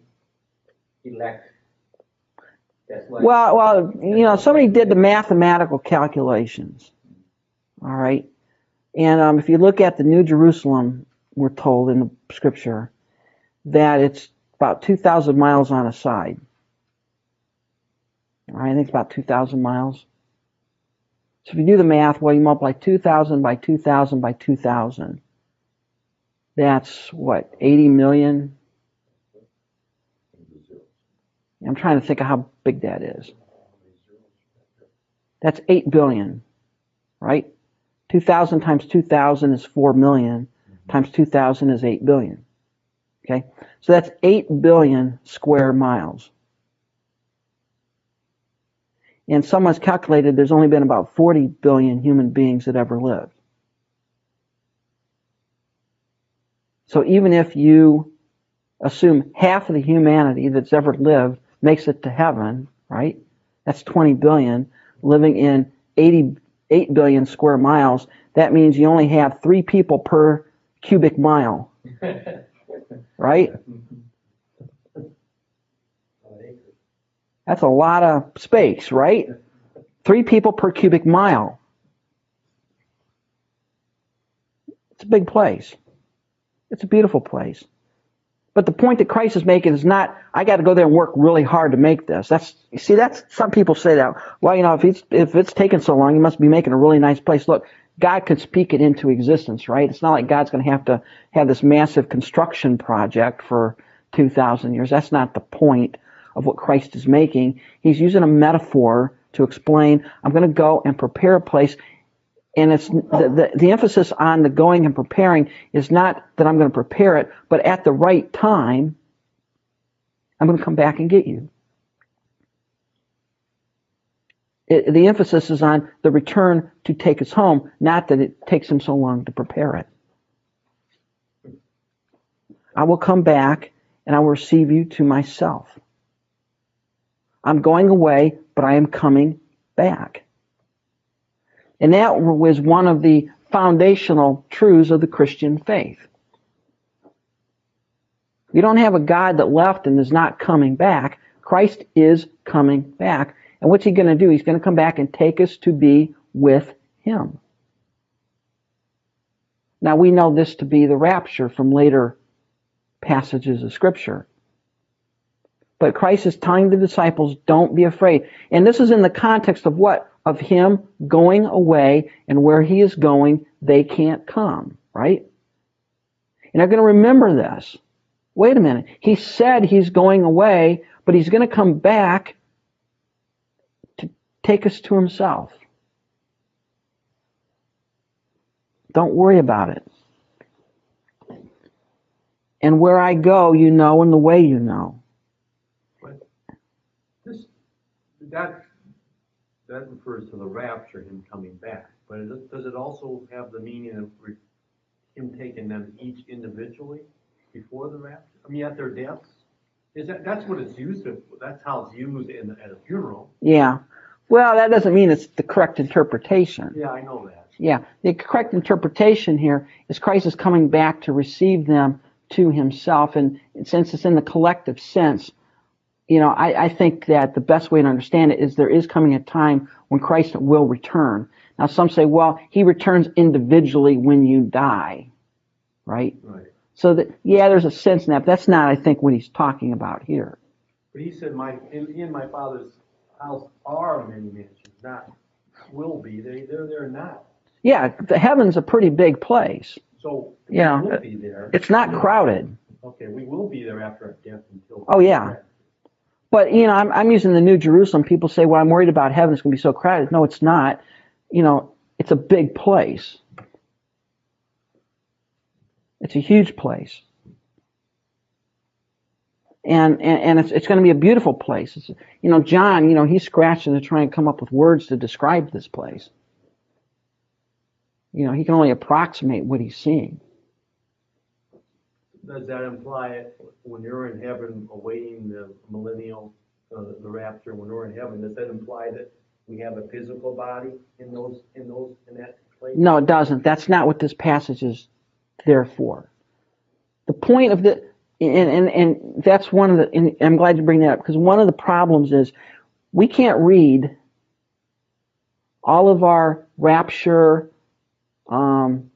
elect. Well, well, you know, somebody did the mathematical calculations. All right. And um, if you look at the New Jerusalem, we're told in the scripture that it's about 2,000 miles on a side. All right, I think it's about 2,000 miles. So if you do the math, well, you multiply 2,000 by 2,000 by 2,000. That's what, 80 million? I'm trying to think of how big that is. That's 8 billion, right? 2,000 times 2,000 is 4 million, times 2,000 is 8 billion. Okay? So that's 8 billion square miles. And someone's calculated there's only been about 40 billion human beings that ever lived. So even if you assume half of the humanity that's ever lived makes it to heaven, right? That's 20 billion living in 88 billion square miles. That means you only have three people per cubic mile, right? That's a lot of space, right? Three people per cubic mile. It's a big place. It's a beautiful place. But the point that Christ is making is not, I got to go there and work really hard to make this. That's, you see, that's, some people say that. Well, you know, if it's, if it's taken so long, you must be making a really nice place. Look, God could speak it into existence, right? It's not like God's going to have to have this massive construction project for 2,000 years. That's not the point of what Christ is making. He's using a metaphor to explain, I'm going to go and prepare a place. And it's the, the, the emphasis on the going and preparing is not that I'm going to prepare it, but at the right time, I'm going to come back and get you. It, the emphasis is on the return to take us home, not that it takes him so long to prepare it. I will come back and I will receive you to myself. I'm going away, but I am coming back. And that was one of the foundational truths of the Christian faith. You don't have a God that left and is not coming back. Christ is coming back. And what's he going to do? He's going to come back and take us to be with him. Now we know this to be the rapture from later passages of scripture. But Christ is telling the disciples, don't be afraid. And this is in the context of what? Of him going away and where he is going, they can't come, right? And they're going to remember this. Wait a minute. He said he's going away, but he's going to come back to take us to himself. Don't worry about it. And where I go, you know, and the way you know. This, that, that refers to the rapture, him coming back, but it- does it also have the meaning of re- him taking them each individually before the rapture? I mean, at their deaths? Is that, that's what it's used, to- that's how it's used in, at a funeral. Yeah. Well, that doesn't mean it's the correct interpretation. Yeah, I know that. Yeah. The correct interpretation here is Christ is coming back to receive them to himself. And since it's in the collective sense, you know, I, I think that the best way to understand it is there is coming a time when Christ will return. Now, some say, well, he returns individually when you die, right? Right. So that, yeah, there's a sense in that, but that's not, I think, what he's talking about here. But he said, my, in, in my father's house are many mansions, not will be, they, they're there now. Yeah, the heaven's a pretty big place. So, we Yeah. will be there. It's not crowded. Okay, we will be there after our death until. Oh, yeah. But you know, I'm I'm using the New Jerusalem. People say, "Well, I'm worried about heaven. It's going to be so crowded." No, it's not. You know, it's a big place. It's a huge place. And, and, and it's, it's going to be a beautiful place. It's, you know, John, you know, he's scratching to try and come up with words to describe this place. You know, he can only approximate what he's seeing. Does that imply when you're in heaven awaiting the millennial, uh, the rapture, when we're in heaven, does that imply that we have a physical body in those, in those, in that place? No, it doesn't. That's not what this passage is there for. The point of the, and, and, and that's one of the, and I'm glad you bring that up because one of the problems is we can't read all of our rapture, um,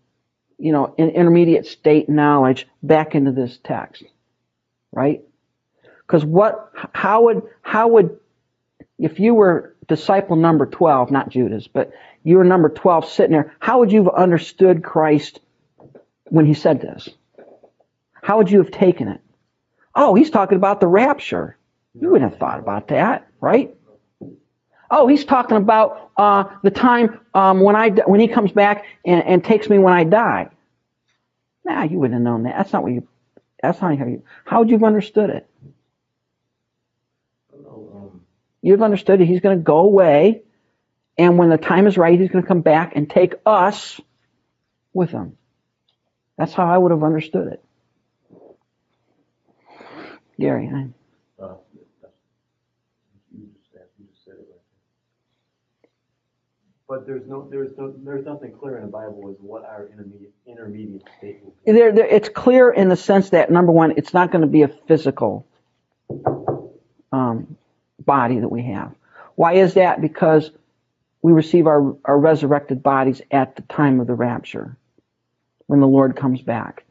you know, in, intermediate state knowledge back into this text, right? Because what, how would, how would, if you were disciple number 12, not Judas, but you were number 12 sitting there, how would you have understood Christ when he said this? How would you have taken it? Oh, he's talking about the rapture. You wouldn't have thought about that, right? Oh, he's talking about uh, the time um, when I when he comes back and, and takes me when I die. Nah, you wouldn't have known that. That's not what you. That's not how you. How would you have understood it? I don't know, um, You'd have understood that he's going to go away, and when the time is right, he's going to come back and take us with him. That's how I would have understood it. Gary, I, uh, that's, you just, said- you just said it right But there's no, there's no, there's nothing clear in the Bible as what our intermediate, intermediate state will be. there, there, it's clear in the sense that number one, it's not going to be a physical um, body that we have. Why is that? Because we receive our, our resurrected bodies at the time of the rapture, when the Lord comes back.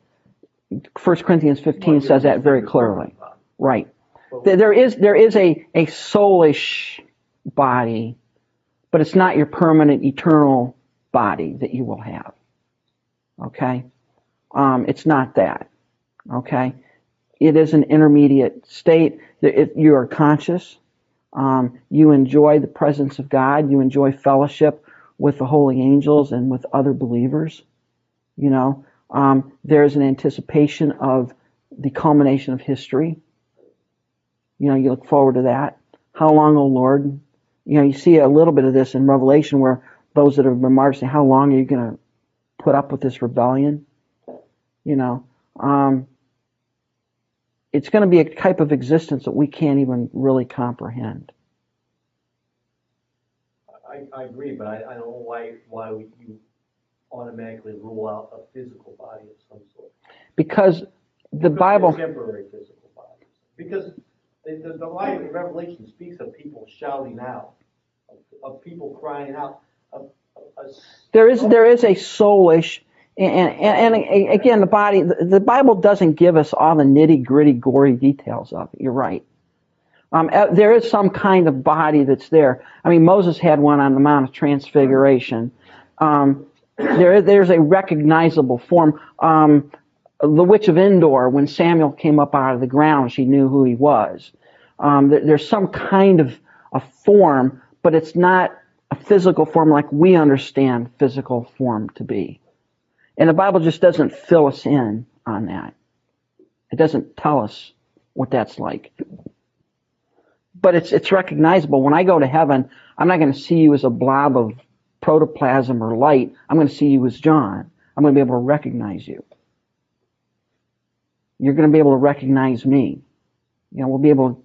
1 Corinthians 15 says that very clearly. Right. There there is there is a a soulish body, but it's not your permanent eternal body that you will have. Okay, um, it's not that. Okay, it is an intermediate state. It, you are conscious. Um, you enjoy the presence of God. You enjoy fellowship with the holy angels and with other believers. You know, um, there's an anticipation of the culmination of history. You know, you look forward to that. How long, O Lord? You know, you see a little bit of this in Revelation where those that have been martyred say, How long are you going to put up with this rebellion? You know, um, it's going to be a type of existence that we can't even really comprehend. I, I agree, but I, I don't know why, why we- you automatically rule out a physical body of some sort. Because the Could be a Bible, Temporary physical body. Because the, the, light of Revelation speaks of people shouting out, of, of people crying out, of, of, there is there is a soulish and, and, and again the body the the bible doesn't give us all the nitty gritty gory details of it. You're right. Um, uh, there is some kind of body that's there. I mean moses had one on the mount of transfiguration. Um, there, there's a recognizable form. Um, the witch of endor when samuel came up out of the ground she knew who he was um, there, there's some kind of a form but it's not a physical form like we understand physical form to be. And the Bible just doesn't fill us in on that. It doesn't tell us what that's like. But it's it's recognizable. When I go to heaven, I'm not going to see you as a blob of protoplasm or light. I'm going to see you as John. I'm going to be able to recognize you. You're going to be able to recognize me. You know, we'll be able.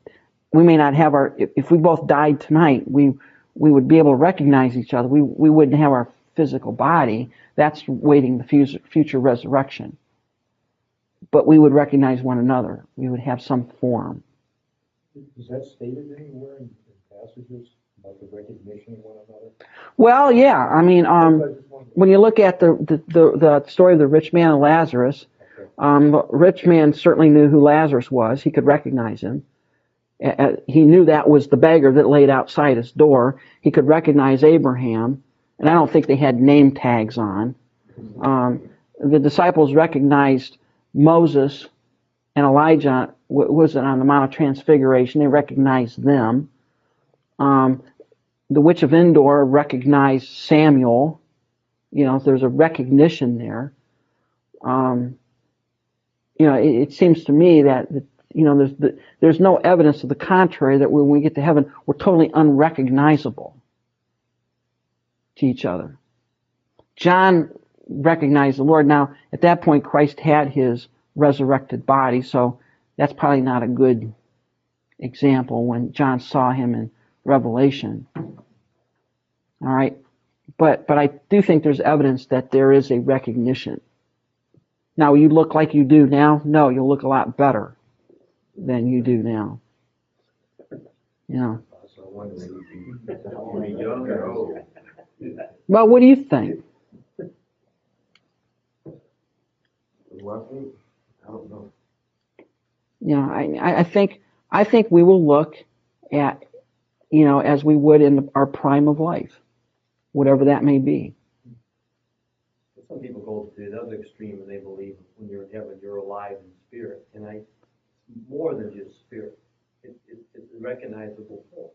We may not have our. If we both died tonight, we we would be able to recognize each other. We, we wouldn't have our physical body. That's waiting the future, future resurrection. But we would recognize one another. We would have some form. Is that stated anywhere in passages about the recognition of one another? Well, yeah. I mean, um, I just wondered. when you look at the, the, the, the story of the rich man and Lazarus, um, the rich man certainly knew who Lazarus was. He could recognize him. Uh, uh, he knew that was the beggar that laid outside his door. He could recognize Abraham, and I don't think they had name tags on. Um, the disciples recognized Moses and Elijah w- was it on the Mount of Transfiguration. They recognized them. Um, the witch of Endor recognized Samuel. You know, there's a recognition there. Um, you know, it, it seems to me that, that you know, there's the, there's no evidence to the contrary that when we get to heaven, we're totally unrecognizable to each other. John recognized the Lord. Now, at that point, Christ had his resurrected body, so that's probably not a good example when John saw him in Revelation. All right, but but I do think there's evidence that there is a recognition. Now, you look like you do now? No, you'll look a lot better than you do now. Old? Well, what do you think? Well, I don't know. You I, I- I think I think we will look at, you know, as we would in our prime of life, whatever that may be. Some people go to the other extreme and they believe when you're in heaven, you're alive in spirit. And I, more than just spirit, it, it, it's a recognizable form.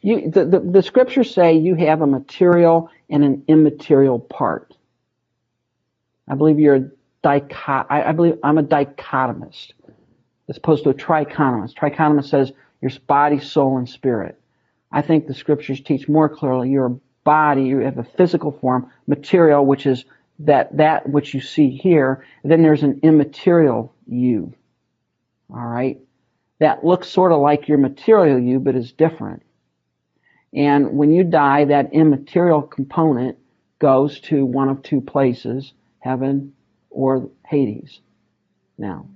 You, the, the, the scriptures say you have a material and an immaterial part. I believe you're a dichot. I, I believe I'm a dichotomist, as opposed to a trichotomist. Trichotomist says your body, soul, and spirit. I think the scriptures teach more clearly you're body, you have a physical form, material, which is that that which you see here. Then there's an immaterial you. All right, that looks sort of like your material you, but is different. And when you die, that immaterial component goes to one of two places, heaven or Hades. Now,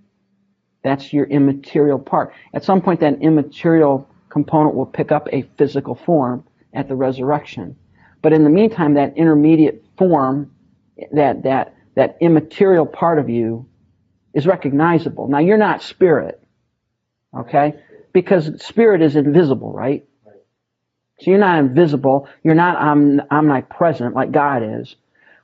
that's your immaterial part. At some point, that immaterial component will pick up a physical form at the resurrection. But in the meantime, that intermediate form, that, that, that immaterial part of you is recognizable. Now, you're not spirit, okay? Because spirit is invisible, right? So you're not invisible. You're not om- omnipresent like God is.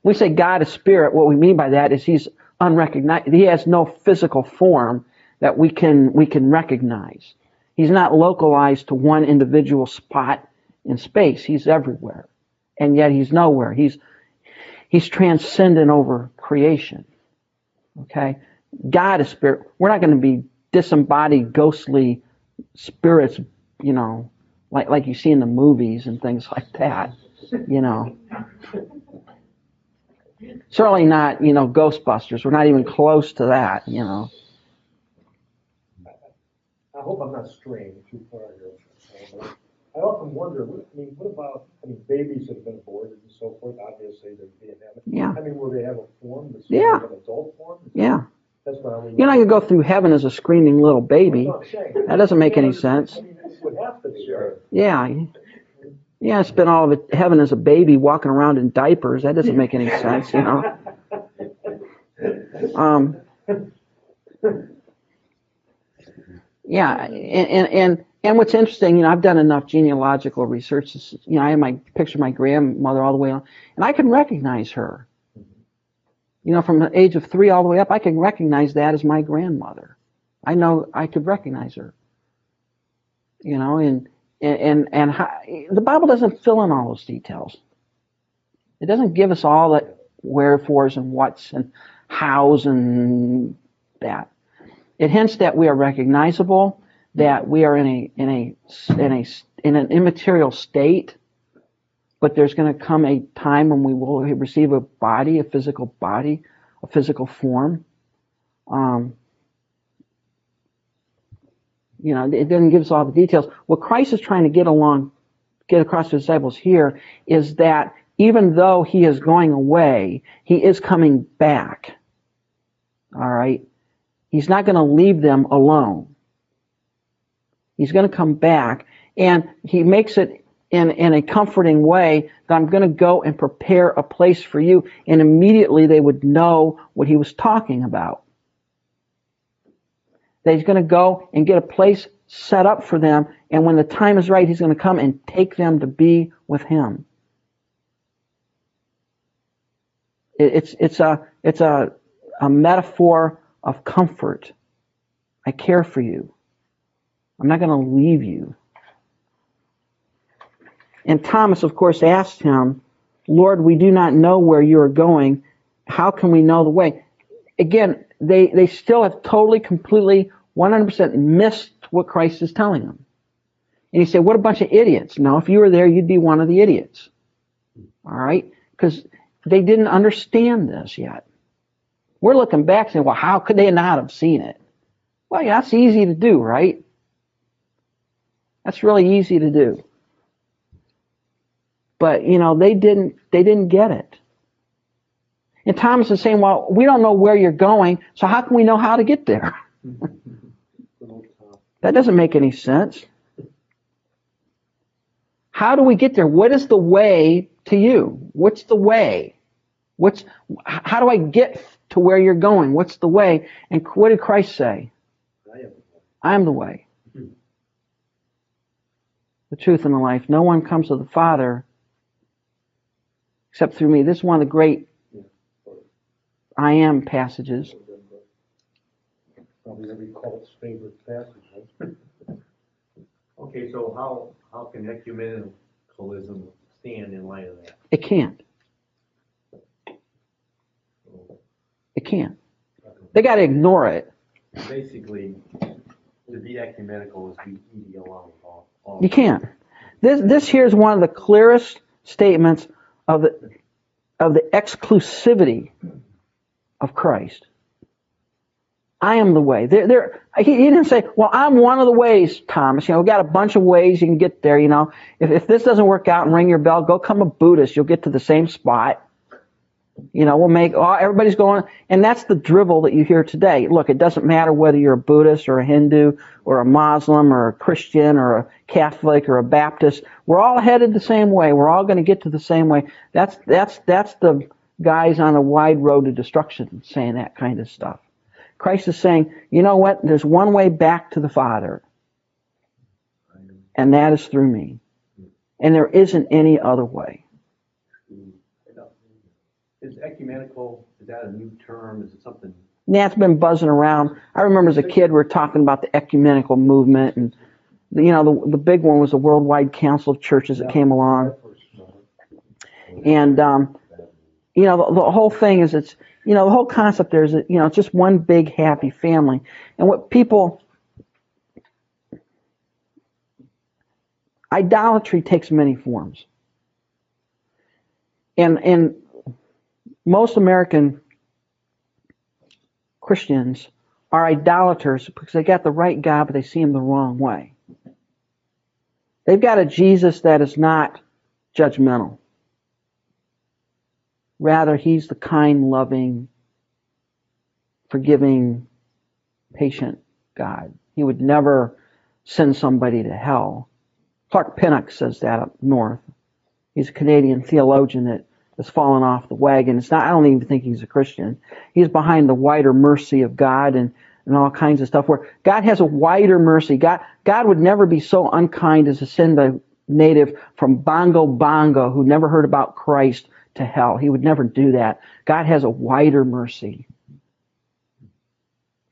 We say God is spirit. What we mean by that is He's unrecognized. He has no physical form that we can we can recognize. He's not localized to one individual spot in space. He's everywhere, and yet He's nowhere. He's He's transcendent over creation. Okay, God is spirit. We're not going to be disembodied, ghostly spirits. You know, like like you see in the movies and things like that. You know, certainly not you know Ghostbusters. We're not even close to that. You know. I hope I'm not straying too far here. I often wonder, what, I mean, what about, I mean, babies that have been aborted and so forth, obviously they're being. Yeah. I mean, will they have a form that's Yeah. an adult form? Yeah. That's what I was. You're not gonna go through heaven as a screaming little baby. That's what I'm saying. That doesn't make any sense. mean, it would have to be. Sure. Yeah. Yeah, spend all of it heaven as a baby walking around in diapers. That doesn't make any sense, you know. Um, yeah, and, and and and what's interesting, you know, I've done enough genealogical research. to- You know, I have my picture of my grandmother all the way on, and I can recognize her. You know, from the age of three all the way up, I can recognize that as my grandmother. I know I could recognize her. You know, and and and, and how, the Bible doesn't fill in all those details. It doesn't give us all the wherefores and whats and hows and that. It hints that we are recognizable, that we are in a in a in a in an immaterial state, but there's going to come a time when we will receive a body, a physical body, a physical form. Um, you know, it doesn't give us all the details. What Christ is trying to get along, get across to the disciples here is that even though he is going away, he is coming back. All right. He's not going to leave them alone. He's going to come back and he makes it in, in a comforting way that I'm going to go and prepare a place for you. And immediately they would know what he was talking about. That he's going to go and get a place set up for them. And when the time is right, he's going to come and take them to be with him. It's, it's a, it's a, a metaphor of comfort. I care for you. I'm not going to leave you. And Thomas, of course, asked him, Lord, we do not know where you are going. How can we know the way? Again, they, they still have totally, completely, 100% missed what Christ is telling them. And he said, what a bunch of idiots. Now, if you were there, you'd be one of the idiots. All right? Because they didn't understand this yet. We're looking back saying, well, how could they not have seen it? Well, yeah, that's easy to do, right? That's really easy to do. But, you know, they didn't, they didn't get it. And Thomas is saying, well, we don't know where you're going, so how can we know how to get there? that doesn't make any sense. How do we get there? What is the way to you? What's the way? What's, how do I get to where you're going? What's the way? And what did Christ say? I am. I am the way, hmm. the truth, and the life. No one comes to the Father except through me. This is one of the great I am passages. Probably every cult's favorite passage. Okay, so how, how can ecumenicalism stand in light of that? It can't. It can't. They got to ignore it. Basically, to be ecumenical is be eating along with all. all- You can't. This this here is one of the clearest statements of the of the exclusivity of Christ. I am the way. There, there. He, he didn't say, "Well, I'm one of the ways, Thomas." You know, we've got a bunch of ways you can get there. You know, if if this doesn't work out and ring your bell, go become a Buddhist. You'll get to the same spot. You know, we'll make. Oh, everybody's going, and that's the drivel that you hear today. Look, it doesn't matter whether you're a Buddhist or a Hindu or a Muslim or a Christian or a Catholic or a Baptist. We're all headed the same way. We're all going to get to the same way. That's that's that's the guys on a wide road to destruction saying that kind of stuff. Christ is saying, you know what? There's one way back to the Father, and that is through me. And there isn't any other way. Is ecumenical, is that a new term? Is it something? Yeah, it's been buzzing around. I remember as a kid, we were talking about the ecumenical movement, and you know, the the big one was the Worldwide Council of Churches that came along, and um, you know, the, the whole thing is it's you know, the whole concept there is that you know, it's just one big happy family, and what people idolatry takes many forms, and and most American Christians are idolaters because they got the right God, but they see him the wrong way. They've got a Jesus that is not judgmental. Rather, he's the kind, loving, forgiving, patient God. He would never send somebody to hell. Clark Pinnock says that up north. He's a Canadian theologian that has fallen off the wagon. It's not, I don't even think he's a Christian. He's behind the wider mercy of God and, and all kinds of stuff where God has a wider mercy. God, God would never be so unkind as to send a native from Bongo Bongo who never heard about Christ to hell. He would never do that. God has a wider mercy.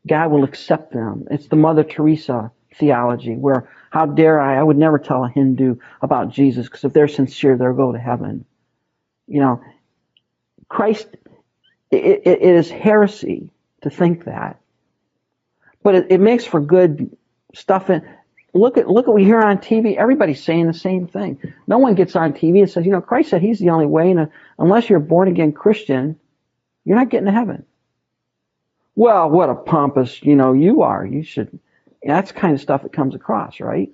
God will accept them. It's the Mother Teresa theology where how dare I, I would never tell a Hindu about Jesus because if they're sincere, they'll go to heaven. You know, Christ, it, it, is heresy to think that. But it, it makes for good stuff. And look at look at what we hear on TV. Everybody's saying the same thing. No one gets on TV and says, you know, Christ said He's the only way, and uh, unless you're a born again Christian, you're not getting to heaven. Well, what a pompous, you know, you are. You should. That's kind of stuff that comes across, right?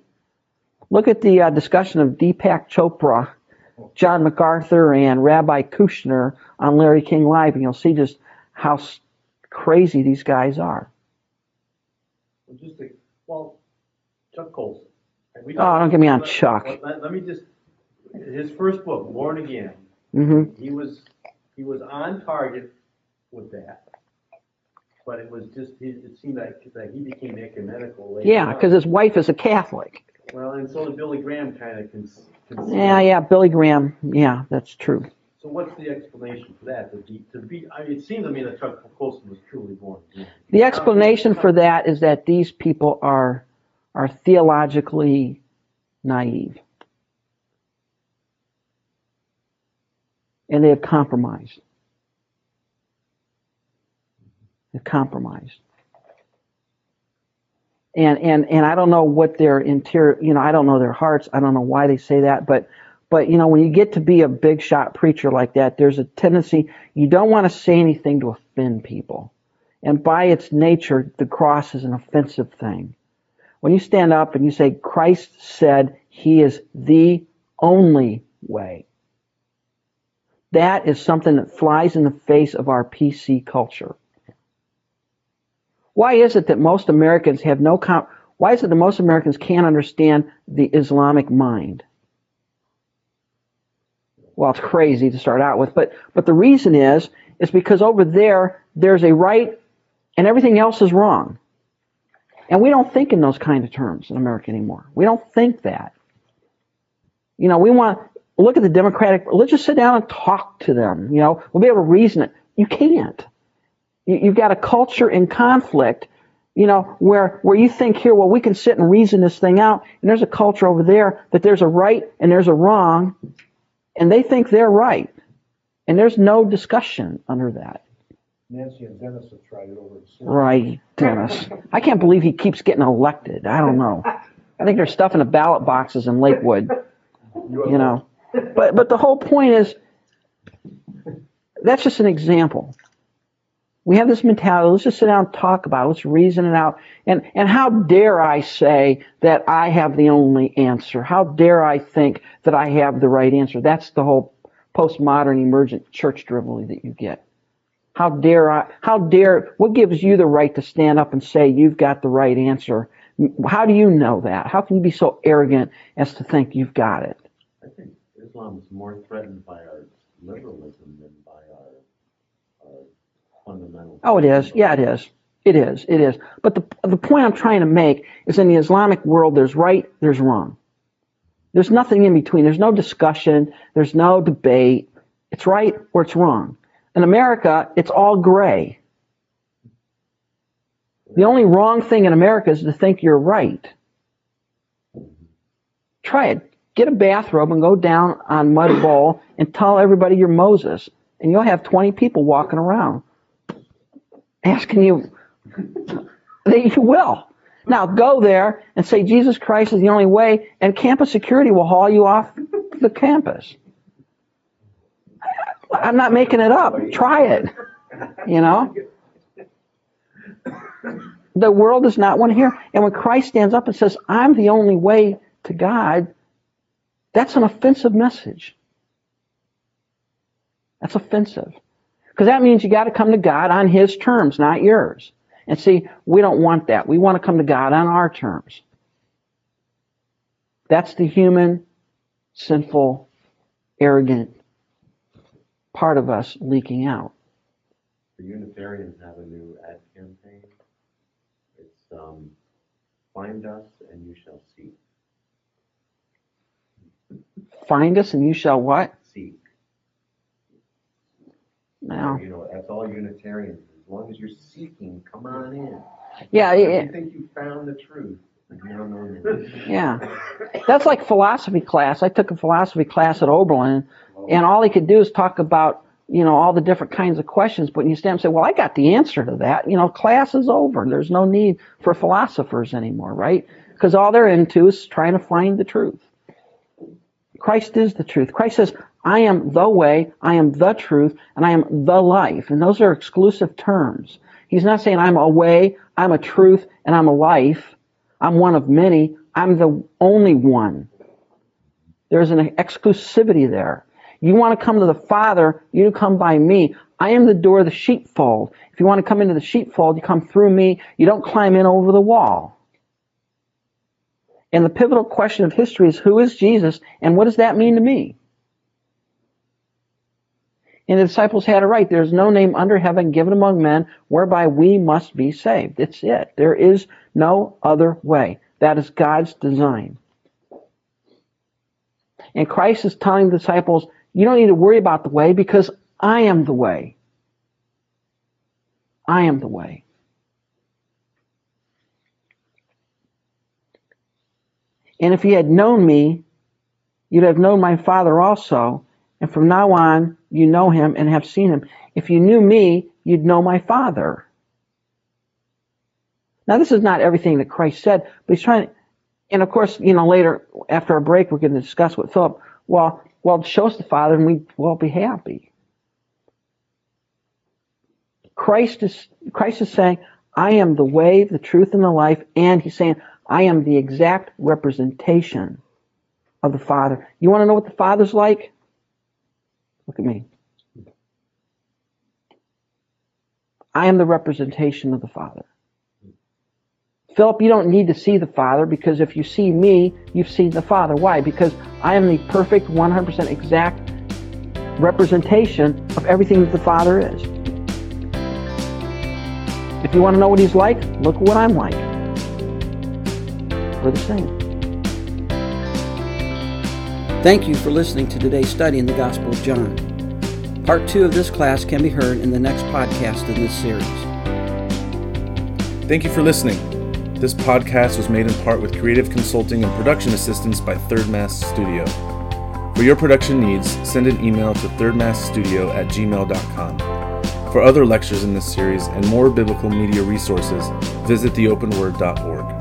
Look at the uh, discussion of Deepak Chopra, John MacArthur, and Rabbi Kushner on Larry King Live, and you'll see just how crazy these guys are. Well, Just to, well, Chuck Colson. Oh, don't get me on let- Chuck. Let, let- me just, his first book, Born Again, Mm-hmm. he was, he was on target with that. But it was just, he- it seemed like that he became ecumenical later Yeah, because his wife is a Catholic. Well, and so did Billy Graham kind of cons. Cons- Yeah, yeah, Billy Graham. Yeah, that's true. So what's the explanation for that? To be, to be, I mean, it seemed to me that Chuck Colson was truly born again. The explanation for that is that these people are are theologically naive. And they have compromised. They've compromised. And and and I don't know what their interior, you know, I don't know their hearts. I don't know why they say that, but but you know, when you get to be a big shot preacher like that, there's a tendency you don't want to say anything to offend people. And by its nature, the cross is an offensive thing. When you stand up and you say, Christ said he is the only way, that is something that flies in the face of our PC culture. Why is it that most Americans have no why is it that most Americans can't understand the Islamic mind? Well, it's crazy to start out with, but but the reason is is because over there there's a right and everything else is wrong. And we don't think in those kind of terms in America anymore. We don't think that. You know, we want to look at the Democratic. Let's just sit down and talk to them. You know, we'll be able to reason it. You can't. You, you've got a culture in conflict. You know, where where you think here, well, we can sit and reason this thing out, and there's a culture over there that there's a right and there's a wrong, and they think they're right, and there's no discussion under that. Nancy and Dennis have tried it over Right, Dennis. I can't believe he keeps getting elected. I don't know. I think there's stuff in the ballot boxes in Lakewood. You know, but but the whole point is that's just an example. We have this mentality. Let's just sit down and talk about it. Let's reason it out. And and how dare I say that I have the only answer? How dare I think that I have the right answer? That's the whole postmodern emergent church drivel that you get. How dare I? How dare? What gives you the right to stand up and say you've got the right answer? How do you know that? How can you be so arrogant as to think you've got it? I think Islam is more threatened by our liberalism than fundamental. Oh, it is. Yeah, it is. It is. It is. But the the point I'm trying to make is in the Islamic world, there's right, there's wrong. There's nothing in between. There's no discussion. There's no debate. It's right or it's wrong. In America, it's all gray. The only wrong thing in America is to think you're right. Try it. Get a bathrobe and go down on Mud Bowl and tell everybody you're Moses. And you'll have 20 people walking around asking you. that you will. Now go there and say Jesus Christ is the only way, and campus security will haul you off the campus. I'm not making it up. Try it. You know? The world does not want to hear. And when Christ stands up and says, I'm the only way to God, that's an offensive message. That's offensive. Because that means you got to come to God on His terms, not yours. And see, we don't want that. We want to come to God on our terms. That's the human, sinful, arrogant part of us leaking out. The Unitarians have a new ad campaign. It's, um, find us and you shall See. Find us and you shall what? You know, that's all Unitarians. As long as you're seeking, come on in. yeah, If yeah, you think you found the truth, you don't know anything. yeah. That's like philosophy class. I took a philosophy class at Oberlin, and all he could do is talk about, you know, all the different kinds of questions. But when you stand and say, well, I got the answer to that, you know, class is over. There's no need for philosophers anymore, right? Because all they're into is trying to find the truth. Christ is the truth. Christ says, I am the way, I am the truth, and I am the life. And those are exclusive terms. He's not saying I'm a way, I'm a truth, and I'm a life. I'm one of many. I'm the only one. There's an exclusivity there. You want to come to the Father, you come by me. I am the door of the sheepfold. If you want to come into the sheepfold, you come through me. You don't climb in over the wall. And the pivotal question of history is who is Jesus and what does that mean to me? And the disciples had it right. There's no name under heaven given among men whereby we must be saved. It's it. There is no other way. That is God's design. And Christ is telling the disciples, You don't need to worry about the way because I am the way. I am the way. And if you had known me, you'd have known my Father also. And from now on, you know him and have seen him. If you knew me, you'd know my Father. Now, this is not everything that Christ said, but he's trying to, and of course, you know, later after our break, we're going to discuss with Philip. Well, well, show us the Father, and we will be happy. Christ is Christ is saying, "I am the way, the truth, and the life," and he's saying, "I am the exact representation of the Father." You want to know what the Father's like? Look at me. I am the representation of the Father. Philip, you don't need to see the Father because if you see me, you've seen the Father. Why? Because I am the perfect, 100% exact representation of everything that the Father is. If you want to know what He's like, look what I'm like. We're the same. Thank you for listening to today's study in the Gospel of John. Part two of this class can be heard in the next podcast in this series. Thank you for listening. This podcast was made in part with creative consulting and production assistance by Third Mass Studio. For your production needs, send an email to thirdmassstudio at gmail.com. For other lectures in this series and more biblical media resources, visit theopenword.org.